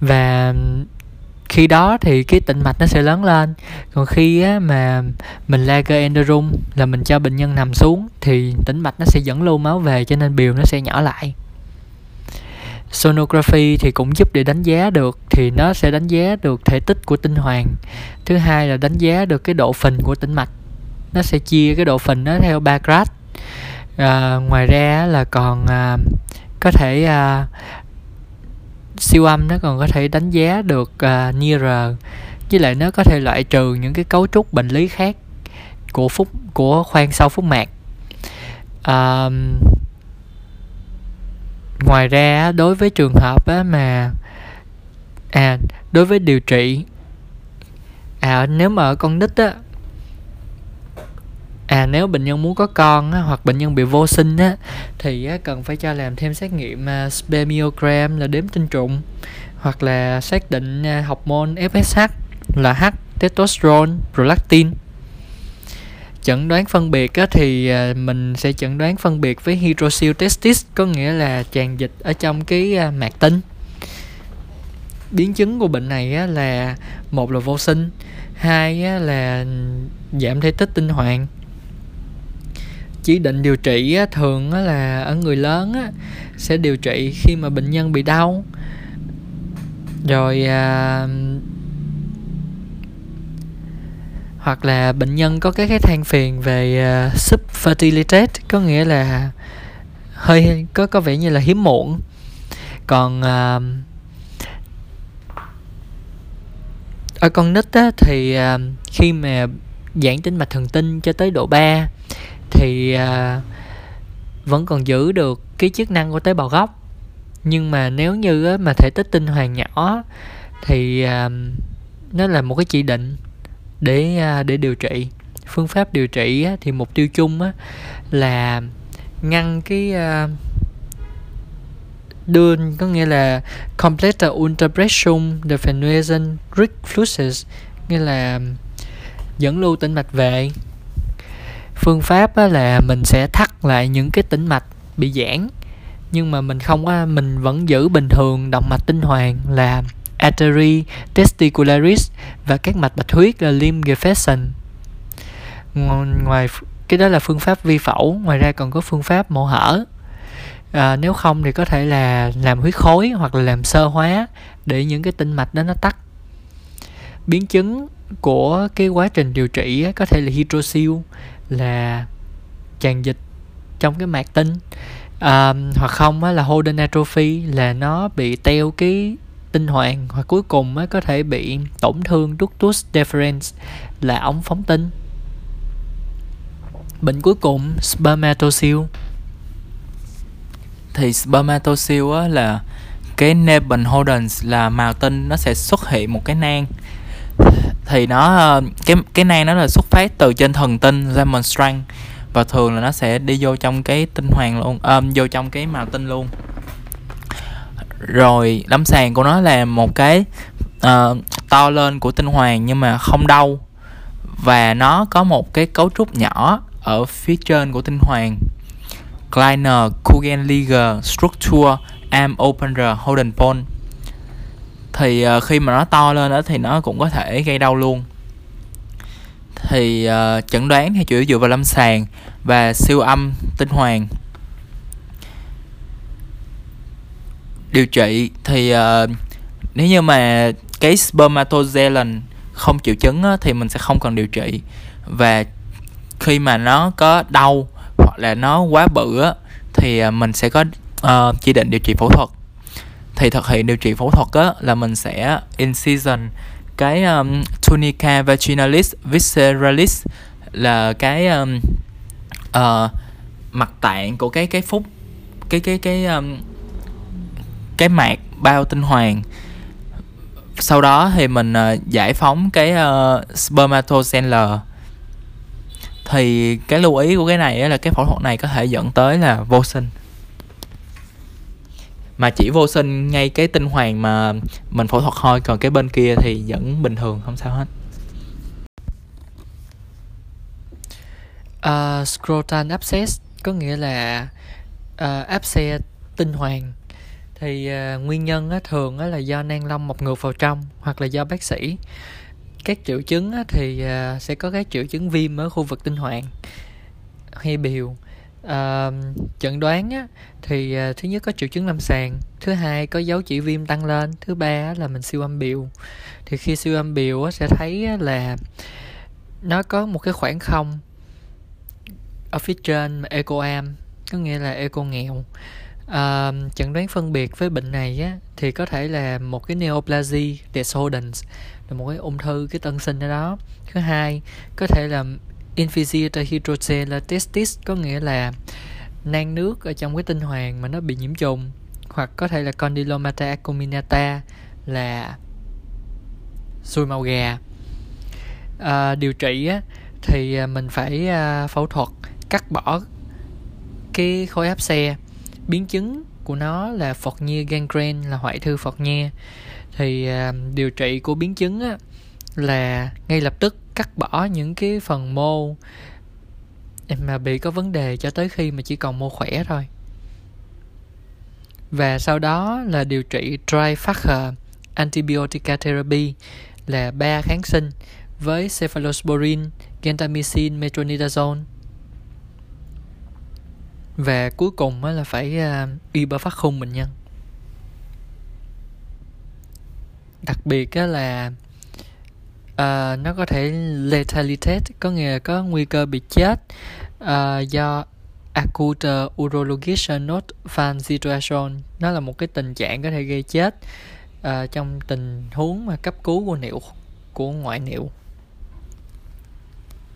và khi đó thì cái tĩnh mạch nó sẽ lớn lên. Còn khi á, mà mình lager endorum là mình cho bệnh nhân nằm xuống thì tĩnh mạch nó sẽ dẫn lưu máu về cho nên biểu nó sẽ nhỏ lại. Sonography thì cũng giúp để đánh giá được thì nó sẽ đánh giá được thể tích của tinh hoàn. Thứ hai là đánh giá được cái độ phình của tĩnh mạch. Nó sẽ chia cái độ phình nó theo ba grad. À, ngoài ra là còn à, có thể à, siêu âm nó còn có thể đánh giá được à, uh, nearer với lại nó có thể loại trừ những cái cấu trúc bệnh lý khác của phúc của khoang sau phúc mạc. Uh, ngoài ra đối với trường hợp á, mà à đối với điều trị à nếu mà ở con nít á à nếu bệnh nhân muốn có con á, hoặc bệnh nhân bị vô sinh á, thì á, cần phải cho làm thêm xét nghiệm uh, spermiogram là đếm tinh trùng hoặc là xác định uh, học môn FSH là H testosterone prolactin. Chẩn đoán phân biệt á, thì uh, mình sẽ chẩn đoán phân biệt với hydrocele testis có nghĩa là tràn dịch ở trong cái uh, mạc tinh biến chứng của bệnh này á, là một là vô sinh hai á, là giảm thể tích tinh hoàn chỉ định điều trị thường là ở người lớn sẽ điều trị khi mà bệnh nhân bị đau. Rồi à, hoặc là bệnh nhân có các cái than phiền về à, uh, subfertility có nghĩa là hơi có có vẻ như là hiếm muộn. Còn uh, ở con nít á, thì uh, khi mà giãn tính mạch thần kinh cho tới độ 3 thì à, vẫn còn giữ được cái chức năng của tế bào gốc. Nhưng mà nếu như mà thể tích tinh hoàn nhỏ thì à, nó là một cái chỉ định để à, để điều trị. Phương pháp điều trị thì mục tiêu chung là ngăn cái à, đưa có nghĩa là complete ultrapressure definition refluxes nghĩa là dẫn lưu tĩnh mạch về phương pháp là mình sẽ thắt lại những cái tĩnh mạch bị giãn. Nhưng mà mình không có mình vẫn giữ bình thường động mạch tinh hoàn là artery testicularis và các mạch bạch huyết là lymph ngoài cái đó là phương pháp vi phẫu ngoài ra còn có phương pháp mổ hở. À, nếu không thì có thể là làm huyết khối hoặc là làm sơ hóa để những cái tinh mạch đó nó tắt biến chứng của cái quá trình điều trị có thể là hydrocele là tràn dịch trong cái mạc tinh. À, hoặc không á, là holden atrophy là nó bị teo cái tinh hoàn hoặc cuối cùng á, có thể bị tổn thương ductus deferens là ống phóng tinh. Bệnh cuối cùng spermatocele thì spermatocele á, là cái Nebenhodens là màu tinh nó sẽ xuất hiện một cái nang thì nó ờ, cái cái nang nó là xuất phát từ trên thần tinh remonstrant và thường là nó sẽ đi vô trong cái tinh hoàng luôn um, vô trong cái màu tinh luôn. Rồi lâm sàng của nó là một cái uh, to lên của tinh hoàng nhưng mà không đau. Và nó có một cái cấu trúc nhỏ ở phía trên của tinh hoàng. Kleiner Kugelliger Structure am Opener Holden Pole thì uh, khi mà nó to lên đó thì nó cũng có thể gây đau luôn. Thì uh, chẩn đoán thì chủ yếu dựa vào lâm sàng và siêu âm tinh hoàn. Điều trị thì uh, nếu như mà cái spermatozoan không triệu chứng á, thì mình sẽ không cần điều trị. Và khi mà nó có đau hoặc là nó quá bự á, thì mình sẽ có uh, chỉ định điều trị phẫu thuật thì thực hiện điều trị phẫu thuật á là mình sẽ incision cái um, tunica vaginalis visceralis là cái um, uh, mặt tạng của cái cái phúc cái cái cái um, cái mạc bao tinh hoàn. Sau đó thì mình uh, giải phóng cái uh, spermatogenesis thì cái lưu ý của cái này là cái phẫu thuật này có thể dẫn tới là vô sinh mà chỉ vô sinh ngay cái tinh hoàn mà mình phẫu thuật thôi còn cái bên kia thì vẫn bình thường không sao hết. Uh, scrotal abscess có nghĩa là uh, áp xe tinh hoàn thì uh, nguyên nhân á, thường á, là do nang lông mọc ngược vào trong hoặc là do bác sĩ. Các triệu chứng á, thì uh, sẽ có các triệu chứng viêm ở khu vực tinh hoàn hay biểu à, chẩn đoán á, thì à, thứ nhất có triệu chứng lâm sàng thứ hai có dấu chỉ viêm tăng lên thứ ba là mình siêu âm biểu. Thì khi siêu âm biểu á, sẽ thấy là nó có một cái khoảng không ở phía trên mà ecoam có nghĩa là eco nghèo. À, chẩn đoán phân biệt với bệnh này á, thì có thể là một cái neoplasia descendens là một cái ung thư cái tân sinh ở đó. Thứ hai có thể là infiltrated là testis có nghĩa là nang nước ở trong cái tinh hoàn mà nó bị nhiễm trùng hoặc có thể là condylomata acuminata là xui màu gà. À, điều trị á, thì à, mình phải à, phẫu thuật cắt bỏ cái khối áp xe. Biến chứng của nó là phọt nhia gangrene là hoại thư phọt nhia thì à, điều trị của biến chứng á, là ngay lập tức cắt bỏ những cái phần mô mà bị có vấn đề cho tới khi mà chỉ còn mô khỏe thôi. Và sau đó là điều trị trifactor antibiotica therapy là ba kháng sinh với cephalosporin, gentamicin, metronidazole. Và cuối cùng là phải à, y bơ phát khung bệnh nhân. Đặc biệt là à, nó có thể lethality có nghĩa là có nguy cơ bị chết à, do acute urologic not fan situation nó là một cái tình trạng có thể gây chết à, trong tình huống mà cấp cứu của niệu của ngoại niệu.